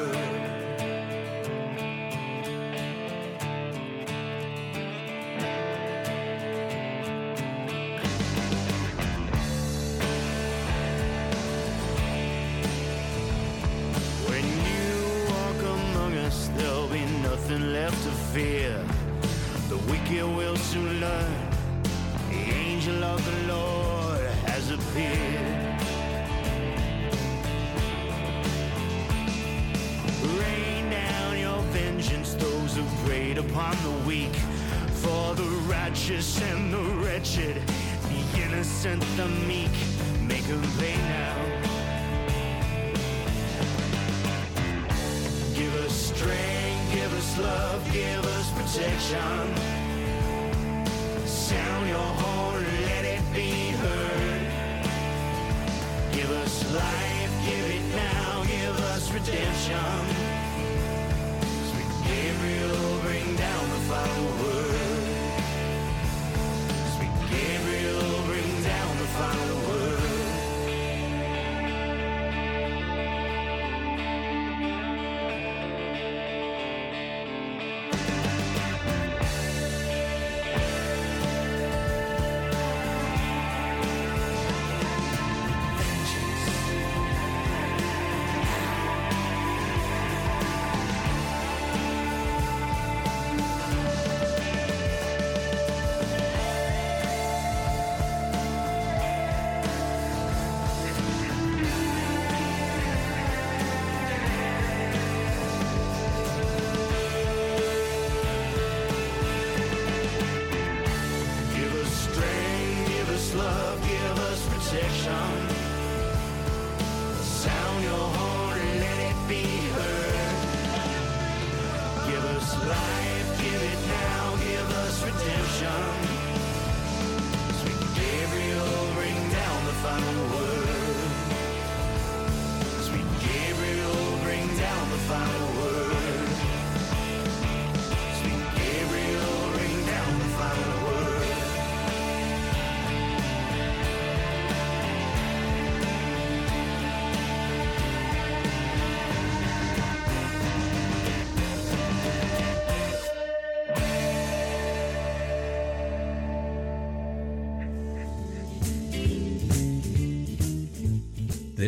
Fear. The wicked will soon learn. The angel of the Lord has appeared. Rain down your vengeance, those who preyed upon the weak. For the righteous and the wretched, the innocent, the meek, make them pay now. Give us strength, love, give us protection. Sound your horn, let it be heard. Give us life, give it now, give us redemption. Sweet Gabriel, bring down the final word. Sweet Gabriel, bring down the final word.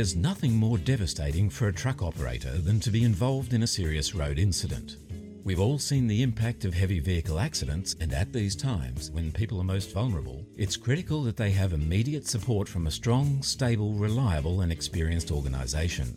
There's nothing more devastating for a truck operator than to be involved in a serious road incident. We've all seen the impact of heavy vehicle accidents, and at these times, when people are most vulnerable, it's critical that they have immediate support from a strong, stable, reliable, and experienced organisation.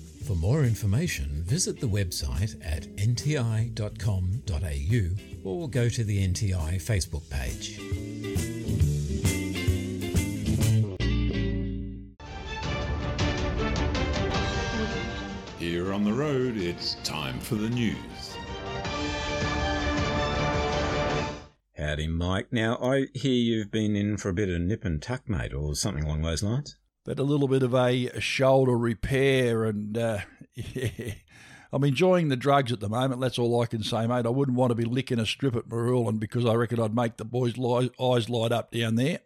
For more information, visit the website at nti.com.au or go to the NTI Facebook page. Here on the road, it's time for the news. Howdy, Mike. Now, I hear you've been in for a bit of nip and tuck, mate, or something along those lines. But a little bit of a shoulder repair and uh, yeah. I'm enjoying the drugs at the moment. That's all I can say, mate. I wouldn't want to be licking a strip at Marulan because I reckon I'd make the boys' li- eyes light up down there.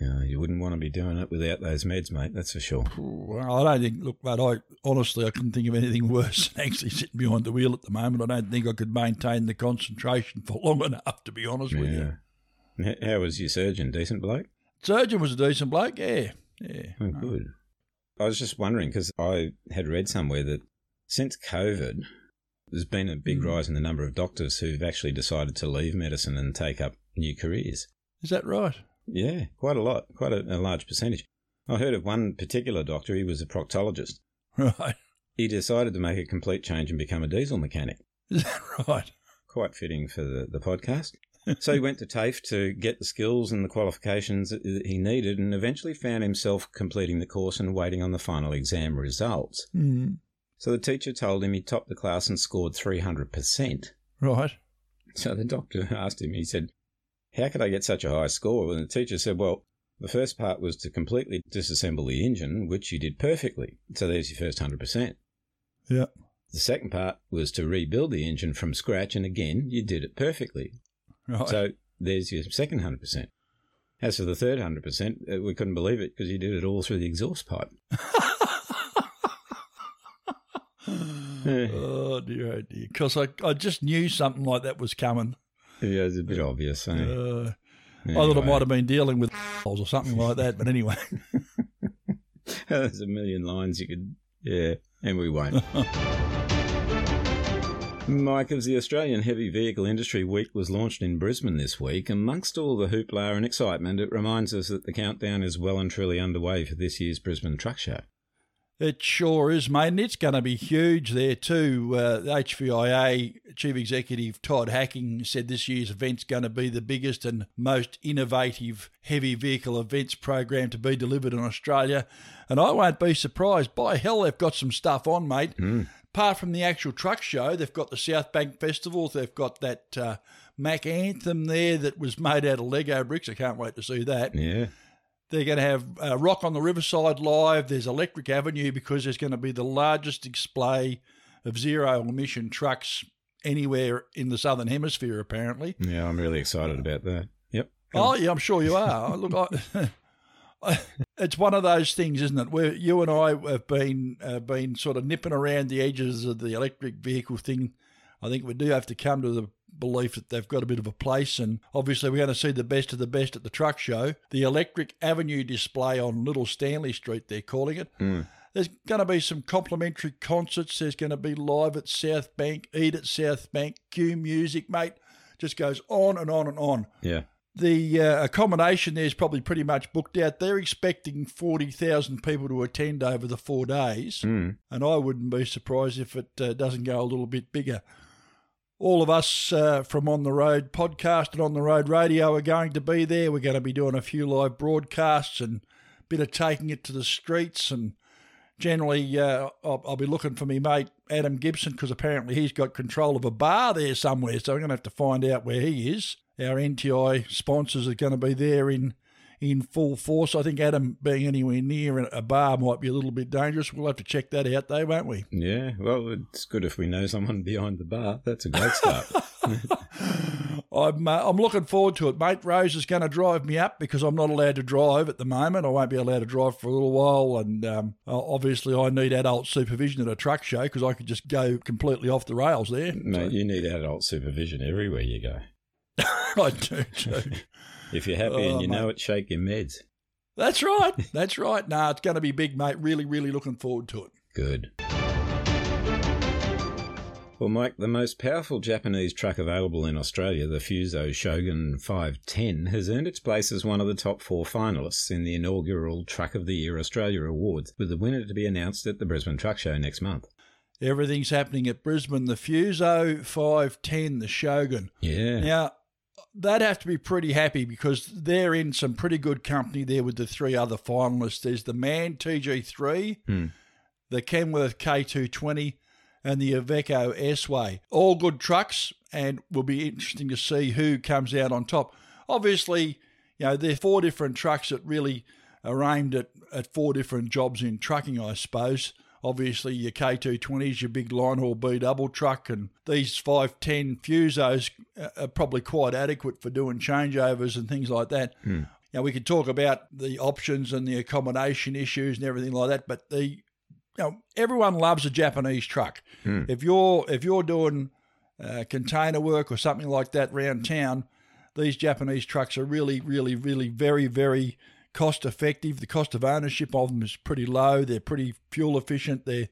Yeah, you wouldn't want to be doing it without those meds, mate, that's for sure. Well, I don't think. Look, mate. I honestly, I couldn't think of anything worse than actually sitting behind the wheel at the moment. I don't think I could maintain the concentration for long enough. To be honest with you, Yeah. How was your surgeon? Decent bloke? surgeon was a decent bloke. Yeah, yeah. Oh, good. I was just wondering because I had read somewhere that since COVID, there's been a big Mm. rise in the number of doctors who've actually decided to leave medicine and take up new careers. Is that right? Yeah, quite a lot, quite a, a large percentage. I heard of one particular doctor, he was a proctologist. Right. He decided to make a complete change and become a diesel mechanic. Is that right? Quite fitting for the, the podcast. So he went to TAFE to get the skills and the qualifications that he needed and eventually found himself completing the course and waiting on the final exam results. Mm. So the teacher told him he topped the class and scored 300%. Right. So the doctor asked him, he said, How could I get such a high score? And the teacher said, Well, the first part was to completely disassemble the engine, which you did perfectly. So there's your first 100%. Yeah. The second part was to rebuild the engine from scratch, and again, you did it perfectly. Right. So there's your second 100%. As for the third 100%, uh, we couldn't believe it because you did it all through the exhaust pipe. oh dear, oh dear. Because I, I just knew something like that was coming. Yeah, it's a bit obvious. Eh? Uh, I thought I might have been dealing with or something like that. But anyway, There's a million lines you could, yeah, and we won't. Mike, as the Australian Heavy Vehicle Industry Week was launched in Brisbane this week, amongst all the hoopla and excitement, it reminds us that the countdown is well and truly underway for this year's Brisbane Truck Show. it sure is, mate. And it's going to be huge there too. Uh, the HVIA Chief Executive Todd Hacking said this year's event's going to be the biggest and most innovative heavy vehicle events program to be delivered in Australia. And I won't be surprised. By hell, they've got some stuff on, mate. Apart from the actual truck show, they've got the South Bank Festival. They've got that uh, Mack Anthem there that was made out of Lego bricks. I can't wait to see that. Yeah. They're going to have uh, Rock on the Riverside live. There's Electric Avenue because there's going to be the largest display of zero emission trucks anywhere in the Southern Hemisphere, apparently. Yeah, I'm really excited about that. Yep. Oh, yeah, I'm sure you are. Look, I, I, it's one of those things, isn't it? Where you and I have been uh, been sort of nipping around the edges of the electric vehicle thing. I think we do have to come to the belief that they've got a bit of a place, and obviously we're going to see the best of the best at the truck show. The Electric Avenue display on Little Stanley Street, they're calling it. There's going to be some complimentary concerts. There's going to be live at South Bank, Eat at South Bank, Q Music, mate. Just goes on and on and on. Yeah. The uh, accommodation there is probably pretty much booked out. They're expecting 40,000 people to attend over the four days. Mm. And I wouldn't be surprised if it uh, doesn't go a little bit bigger. All of us uh, from On the Road podcast and On the Road radio are going to be there. We're going to be doing a few live broadcasts and a bit of taking it to the streets. And generally, uh, I'll, I'll be looking for me mate Adam Gibson because apparently he's got control of a bar there somewhere. So I'm going to have to find out where he is. Our NTI sponsors are going to be there in in full force. I think Adam being anywhere near a bar might be a little bit dangerous. We'll have to check that out, though, won't we? Yeah, well, it's good if we know someone behind the bar. That's a great start. I'm uh, I'm looking forward to it, mate. Rose is going to drive me up because I'm not allowed to drive at the moment. I won't be allowed to drive for a little while, and um, obviously I need adult supervision at a truck show because I could just go completely off the rails there. Mate, you need adult supervision everywhere you go. I do too. If you're happy Oh, and you know mate. it, shake your meds. That's right. That's right. Nah, it's going to be big, mate. Really, really looking forward to it. Good. Well, Mike, the most powerful Japanese truck available in Australia, the Fuso Shogun 510, has earned its place as one of the top four finalists in the inaugural Truck of the Year Australia Awards, with the winner to be announced at the Brisbane Truck Show next month. Everything's happening at Brisbane. The Fuso 510, the Shogun. Yeah. Now, they'd have to be pretty happy because they're in some pretty good company there with the three other finalists. There's the Man TG3, Hmm. the Kenworth K220, and the Iveco S-Way. All good trucks, and will be interesting to see who comes out on top. Obviously, you know, they're four different trucks that really are aimed at, at four different jobs in trucking, I suppose. Obviously, your K220s, your big line haul B double truck, and these 510 Fusos are probably quite adequate for doing changeovers and things like that. Hmm. Now, we could talk about the options and the accommodation issues and everything like that, but the you know, everyone loves a Japanese truck. Hmm. If you're if you're doing uh, container work or something like that round town, these Japanese trucks are really, really, really very, very cost effective. The cost of ownership of them is pretty low. They're pretty fuel efficient. They're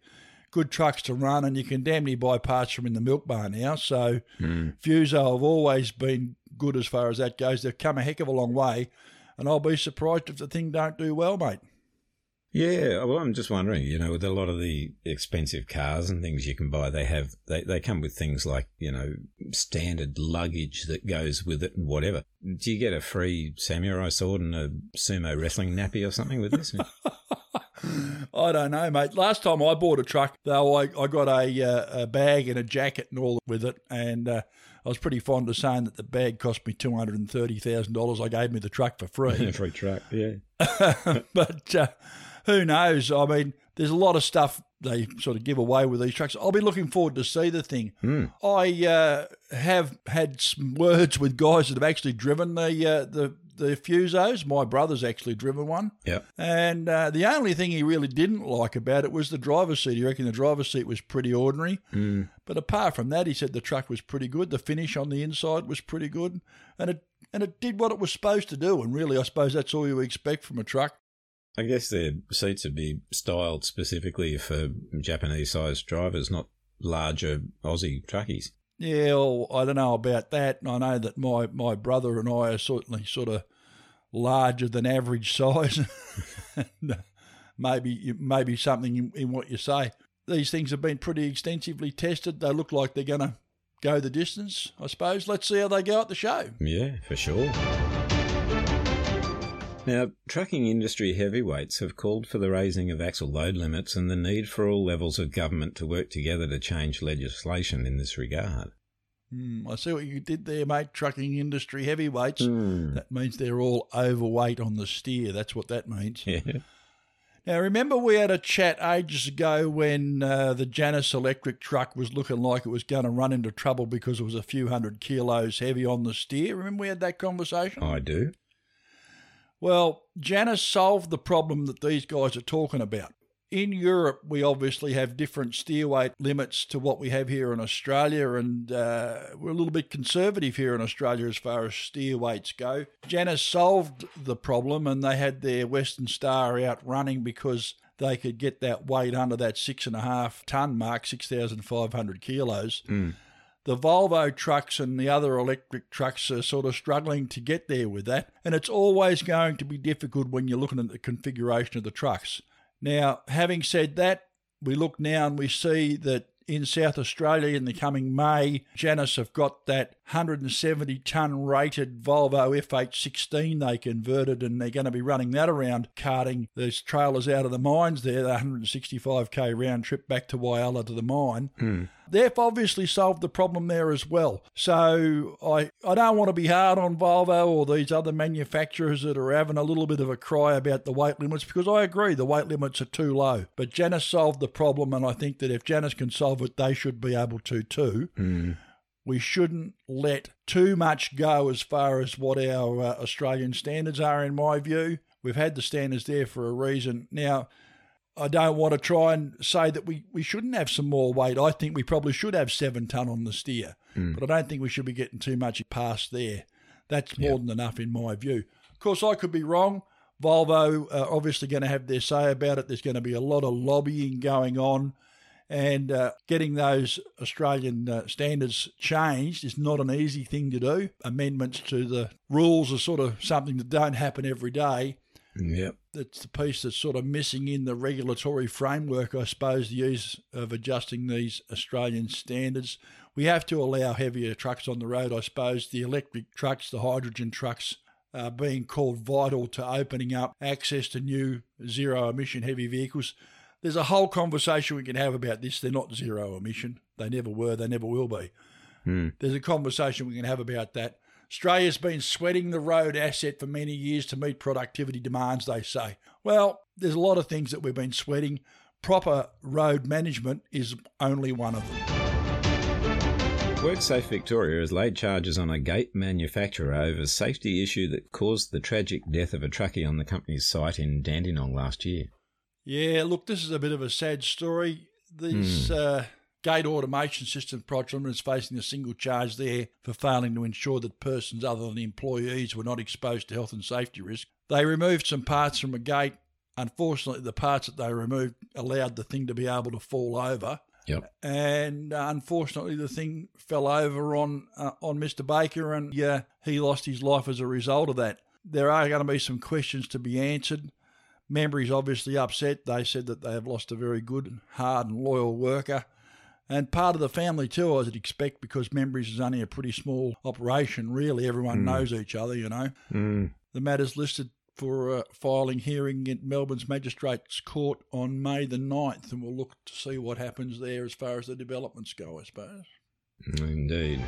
good trucks to run, and you can damn near buy parts from in the milk bar now. So Hmm. Fuso have always been good as far as that goes. They've come a heck of a long way, and I'll be surprised if the thing don't do well, mate. Yeah, well, I'm just wondering, you know, with a lot of the expensive cars and things you can buy, they have they, they come with things like, you know, standard luggage that goes with it and whatever. Do you get a free samurai sword and a sumo wrestling nappy or something with this? I don't know, mate. Last time I bought a truck, though, I, I got a, uh, a bag and a jacket and all with it, and uh, I was pretty fond of saying that the bag cost me two hundred and thirty thousand dollars. I gave me the truck for free. free truck, yeah. but uh, who knows? I mean, there's a lot of stuff they sort of give away with these trucks. I'll be looking forward to see the thing. Hmm. I uh, have had some words with guys that have actually driven the uh, the the Fusos. My brother's actually driven one. Yeah. And uh, the only thing he really didn't like about it was the driver's seat. He reckoned the driver's seat was pretty ordinary. Mm. But apart from that, he said the truck was pretty good. The finish on the inside was pretty good, and it and it did what it was supposed to do. And really, I suppose that's all you expect from a truck. I guess their seats would be styled specifically for Japanese sized drivers, not larger Aussie truckies. Yeah, well, I don't know about that. I know that my, my brother and I are certainly sort of larger than average size. maybe maybe something in, in what you say. These things have been pretty extensively tested. They look like they're going to go the distance, I suppose. Let's see how they go at the show. Yeah, for sure. Now, trucking industry heavyweights have called for the raising of axle load limits and the need for all levels of government to work together to change legislation in this regard. Hmm, I see what you did there, mate. Trucking industry heavyweights. Hmm. That means they're all overweight on the steer. That's what that means. Yeah. Now, remember we had a chat ages ago when uh, the Janus electric truck was looking like it was going to run into trouble because it was a few hundred kilos heavy on the steer? Remember we had that conversation? I do. Well, Janus solved the problem that these guys are talking about. In Europe, we obviously have different steer weight limits to what we have here in Australia, and uh, we're a little bit conservative here in Australia as far as steer weights go. Janus solved the problem, and they had their Western Star out running because they could get that weight under that six and a half ton mark, 6,500 kilos. The Volvo trucks and the other electric trucks are sort of struggling to get there with that, and it's always going to be difficult when you're looking at the configuration of the trucks. Now, having said that, we look now and we see that in South Australia in the coming May, Janus have got that 170 tonne rated Volvo FH16 they converted, and they're going to be running that around, carting those trailers out of the mines there, the 165k round trip back to Whyalla to the mine. Hmm. They've obviously solved the problem there as well. So I, I don't want to be hard on Volvo or these other manufacturers that are having a little bit of a cry about the weight limits because I agree the weight limits are too low. But Janus solved the problem, and I think that if Janus can solve it, they should be able to too. We shouldn't let too much go as far as what our uh, Australian standards are, in my view. We've had the standards there for a reason. Now, I don't want to try and say that we, we shouldn't have some more weight. I think we probably should have seven ton on the steer, Mm. but I don't think we should be getting too much past there. That's more than enough in my view. Of course, I could be wrong. Volvo are obviously going to have their say about it. There's going to be a lot of lobbying going on, and uh, getting those Australian uh, standards changed is not an easy thing to do. Amendments to the rules are sort of something that don't happen every day Yep. that's the piece that's sort of missing in the regulatory framework, I suppose, the use of adjusting these Australian standards. We have to allow heavier trucks on the road, I suppose. The electric trucks, the hydrogen trucks, are being called vital to opening up access to new zero emission heavy vehicles. There's a whole conversation we can have about this. They're not zero emission. They never were, they never will be. Hmm. There's a conversation we can have about that. Australia's been sweating the road asset for many years to meet productivity demands, they say. Well, there's a lot of things that we've been sweating. Proper road management is only one of them. WorkSafe Victoria has laid charges on a gate manufacturer over a safety issue that caused the tragic death of a truckie on the company's site in Dandenong last year. Yeah, look, this is a bit of a sad story. This uh, gate automation system project Limited is facing a single charge there for failing to ensure that persons other than employees were not exposed to health and safety risk. They removed some parts from a gate. Unfortunately, the parts that they removed allowed the thing to be able to fall over. Yep. And uh, unfortunately, the thing fell over on uh, on Mr. Baker, and yeah, he lost his life as a result of that. There are going to be some questions to be answered. Membry's obviously upset. They said that they have lost a very good, hard, and loyal worker. And part of the family too, as I'd expect, because Membry's is only a pretty small operation, really. Everyone Mm. knows each other, you know. Mm. The matter's listed for a filing hearing at Melbourne's Magistrates Court on May the 9th, and we'll look to see what happens there as far as the developments go, I suppose. Indeed.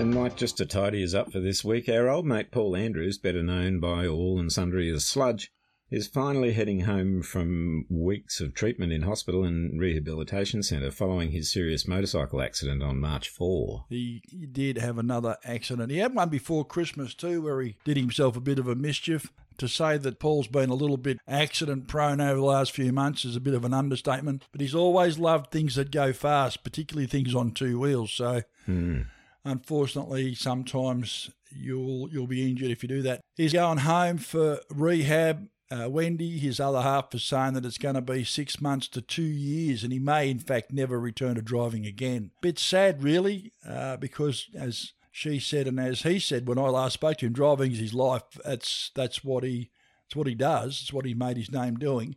And Mike, just to tidy us up for this week, our old mate Paul Andrews, better known by all and sundry as Sludge, is finally heading home from weeks of treatment in hospital and rehabilitation centre following his serious motorcycle accident on March 4. He, he did have another accident. He had one before Christmas too, where he did himself a bit of a mischief. To say that Paul's been a little bit accident prone over the last few months is a bit of an understatement, but he's always loved things that go fast, particularly things on two wheels. So, Hmm. Unfortunately, sometimes you'll you'll be injured if you do that. He's going home for rehab. Uh, Wendy, his other half, is saying that it's going to be six months to two years, and he may, in fact, never return to driving again. Bit sad, really, uh, because as she said and as he said when I last spoke to him, driving is his life. That's that's what he it's what he does. It's what he made his name doing.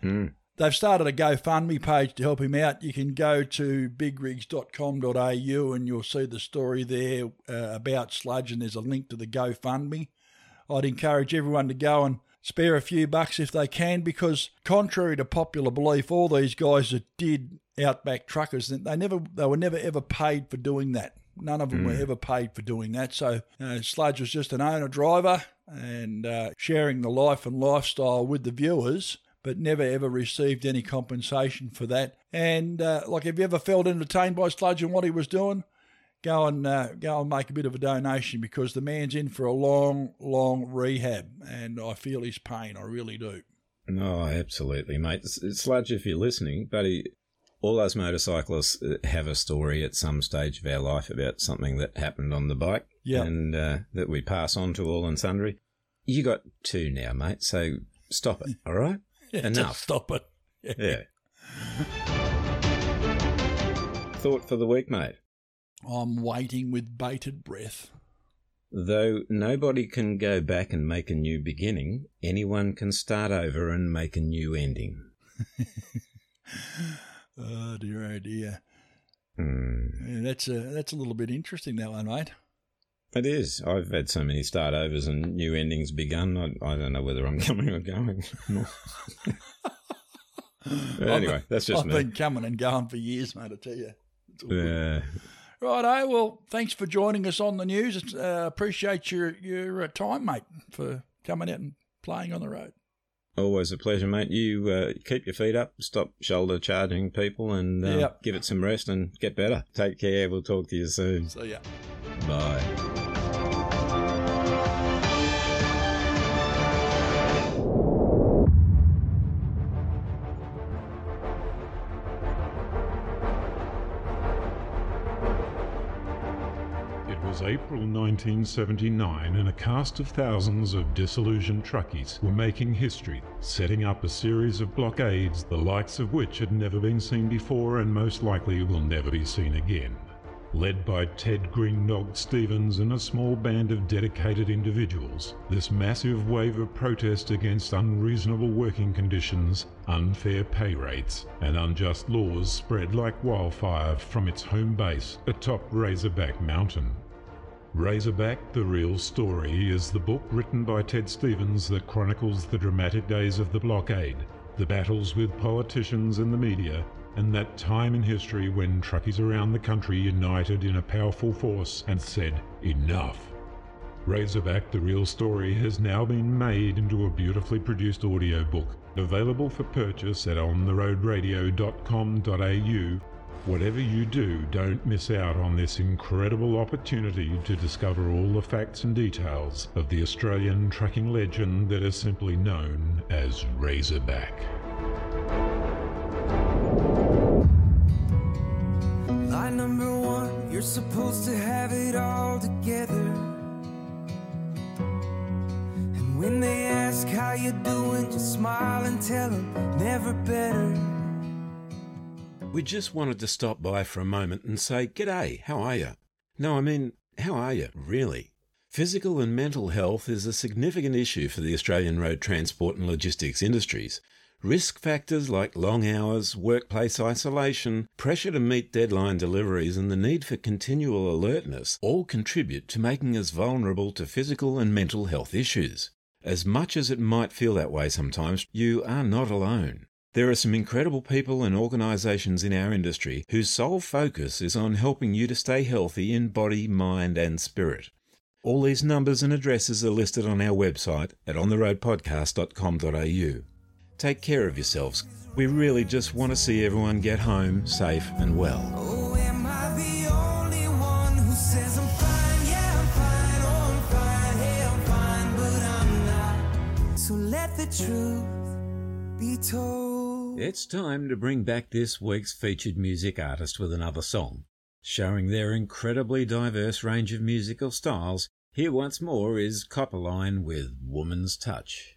Hmm. They've started a GoFundMe page to help him out. You can go to bigrigs.com.au and you'll see the story there uh, about Sludge, and there's a link to the GoFundMe. I'd encourage everyone to go and spare a few bucks if they can, because contrary to popular belief, all these guys that did outback truckers, they never, they were never ever paid for doing that. None of them were Mm. ever paid for doing that. So uh, Sludge was just an owner driver and uh, sharing the life and lifestyle with the viewers, but never ever received any compensation for that. And uh, like, have you ever felt entertained by Sludge and what he was doing? Go and uh, go and make a bit of a donation because the man's in for a long, long rehab, and I feel his pain. I really do. Oh, absolutely, mate. S- Sludge, if you're listening, buddy, all us motorcyclists uh, have a story at some stage of our life about something that happened on the bike Yeah. and uh, that we pass on to all and sundry. You got two now, mate, so stop it, all right? Yeah, Enough. stop it. Yeah. Thought for the week, mate. I'm waiting with bated breath. Though nobody can go back and make a new beginning, anyone can start over and make a new ending. Oh dear, oh dear. Hmm. Yeah, that's a that's a little bit interesting, that one, mate. It is. I've had so many start overs and new endings begun. I, I don't know whether I'm coming or going. Anyway, that's just I've me. been coming and going for years, mate. I tell you. Yeah. Right, Righto. Well, thanks for joining us on the news. Uh, appreciate your your uh, time, mate, for coming out and playing on the road. Always a pleasure, mate. You uh, keep your feet up, stop shoulder charging people, and uh, Yep. give it some rest and get better. Take care. We'll talk to you soon. So yeah. Bye. April 1979, and a cast of thousands of disillusioned truckies were making history, setting up a series of blockades the likes of which had never been seen before and most likely will never be seen again. Led by Ted Green Dog Stevens and a small band of dedicated individuals, this massive wave of protest against unreasonable working conditions, unfair pay rates, and unjust laws spread like wildfire from its home base atop Razorback Mountain. Razorback The Real Story is the book written by Ted Stevens that chronicles the dramatic days of the blockade, the battles with politicians and the media, and that time in history when truckies around the country united in a powerful force and said, Enough. Razorback The Real Story has now been made into a beautifully produced audiobook, available for purchase at ontheroadradio.com.au. Whatever you do, don't miss out on this incredible opportunity to discover all the facts and details of the Australian trucking legend that is simply known as Razorback. Line number one, you're supposed to have it all together. And when they ask how you're doing, just smile and tell them never better. We just wanted to stop by for a moment and say, G'day, how are you? No, I mean, how are you, really? Physical and mental health is a significant issue for the Australian road transport and logistics industries. Risk factors like long hours, workplace isolation, pressure to meet deadline deliveries, and the need for continual alertness all contribute to making us vulnerable to physical and mental health issues. As much as it might feel that way sometimes, you are not alone. There are some incredible people and organisations in our industry whose sole focus is on helping you to stay healthy in body, mind, and spirit. All these numbers and addresses are listed on our website at ontheroadpodcast.com.au. Take care of yourselves. We really just want to see everyone get home safe and well. Oh. Oh, I'm fine. Hey, I'm fine, but I'm not. So let the truth be told. It's time to bring back this week's featured music artist with another song. Showing their incredibly diverse range of musical styles, here once more is Copperline with Woman's Touch.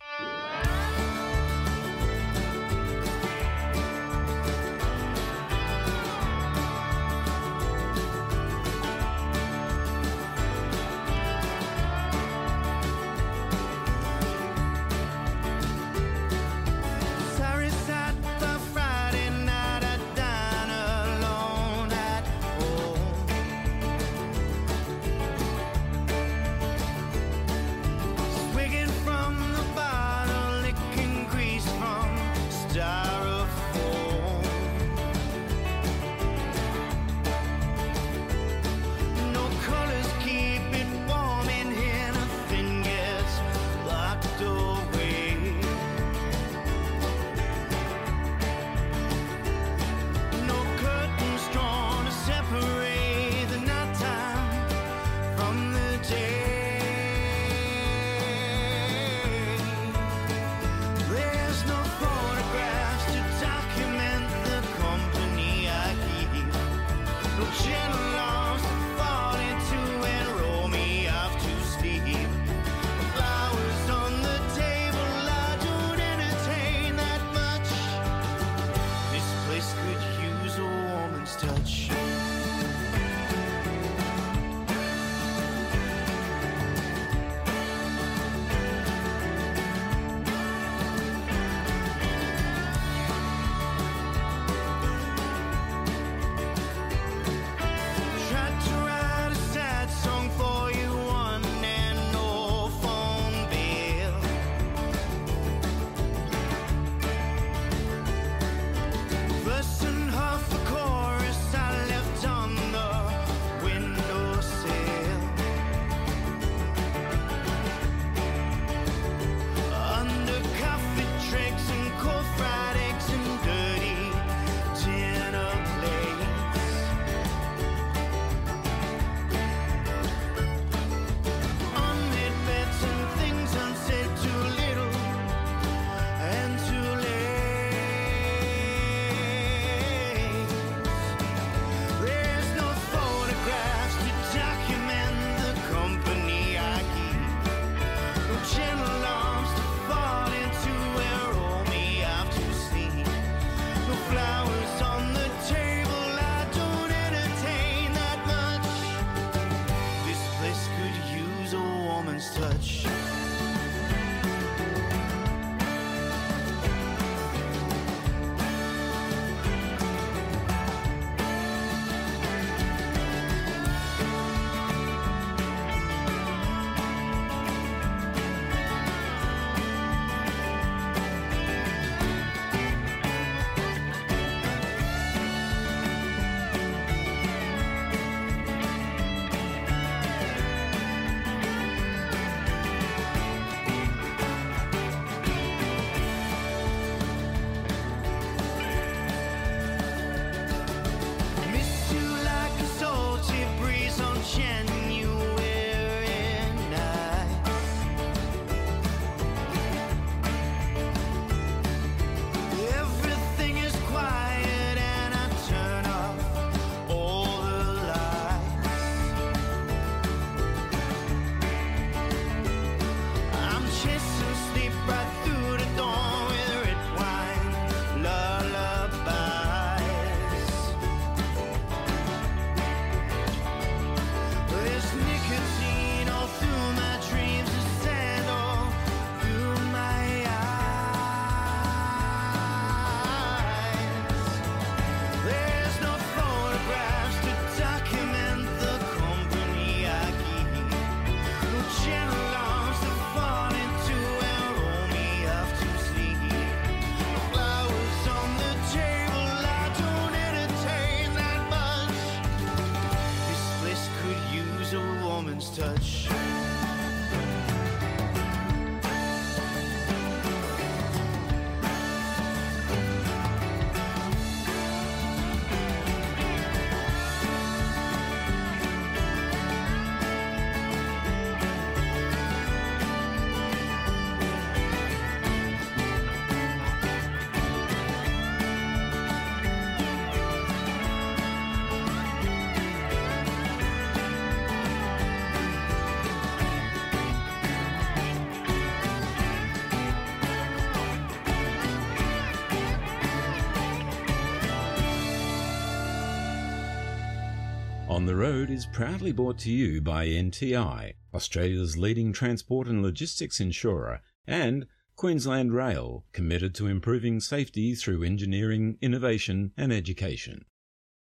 On the Road is proudly brought to you by NTI, Australia's leading transport and logistics insurer, and Queensland Rail, committed to improving safety through engineering, innovation, and education.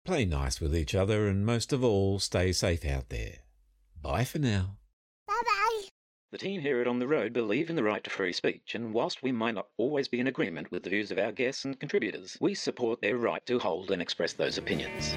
Play nice with each other and most of all, stay safe out there. Bye for now. Bye bye. The team here at On the Road believe in the right to free speech, and whilst we might not always be in agreement with the views of our guests and contributors, we support their right to hold and express those opinions.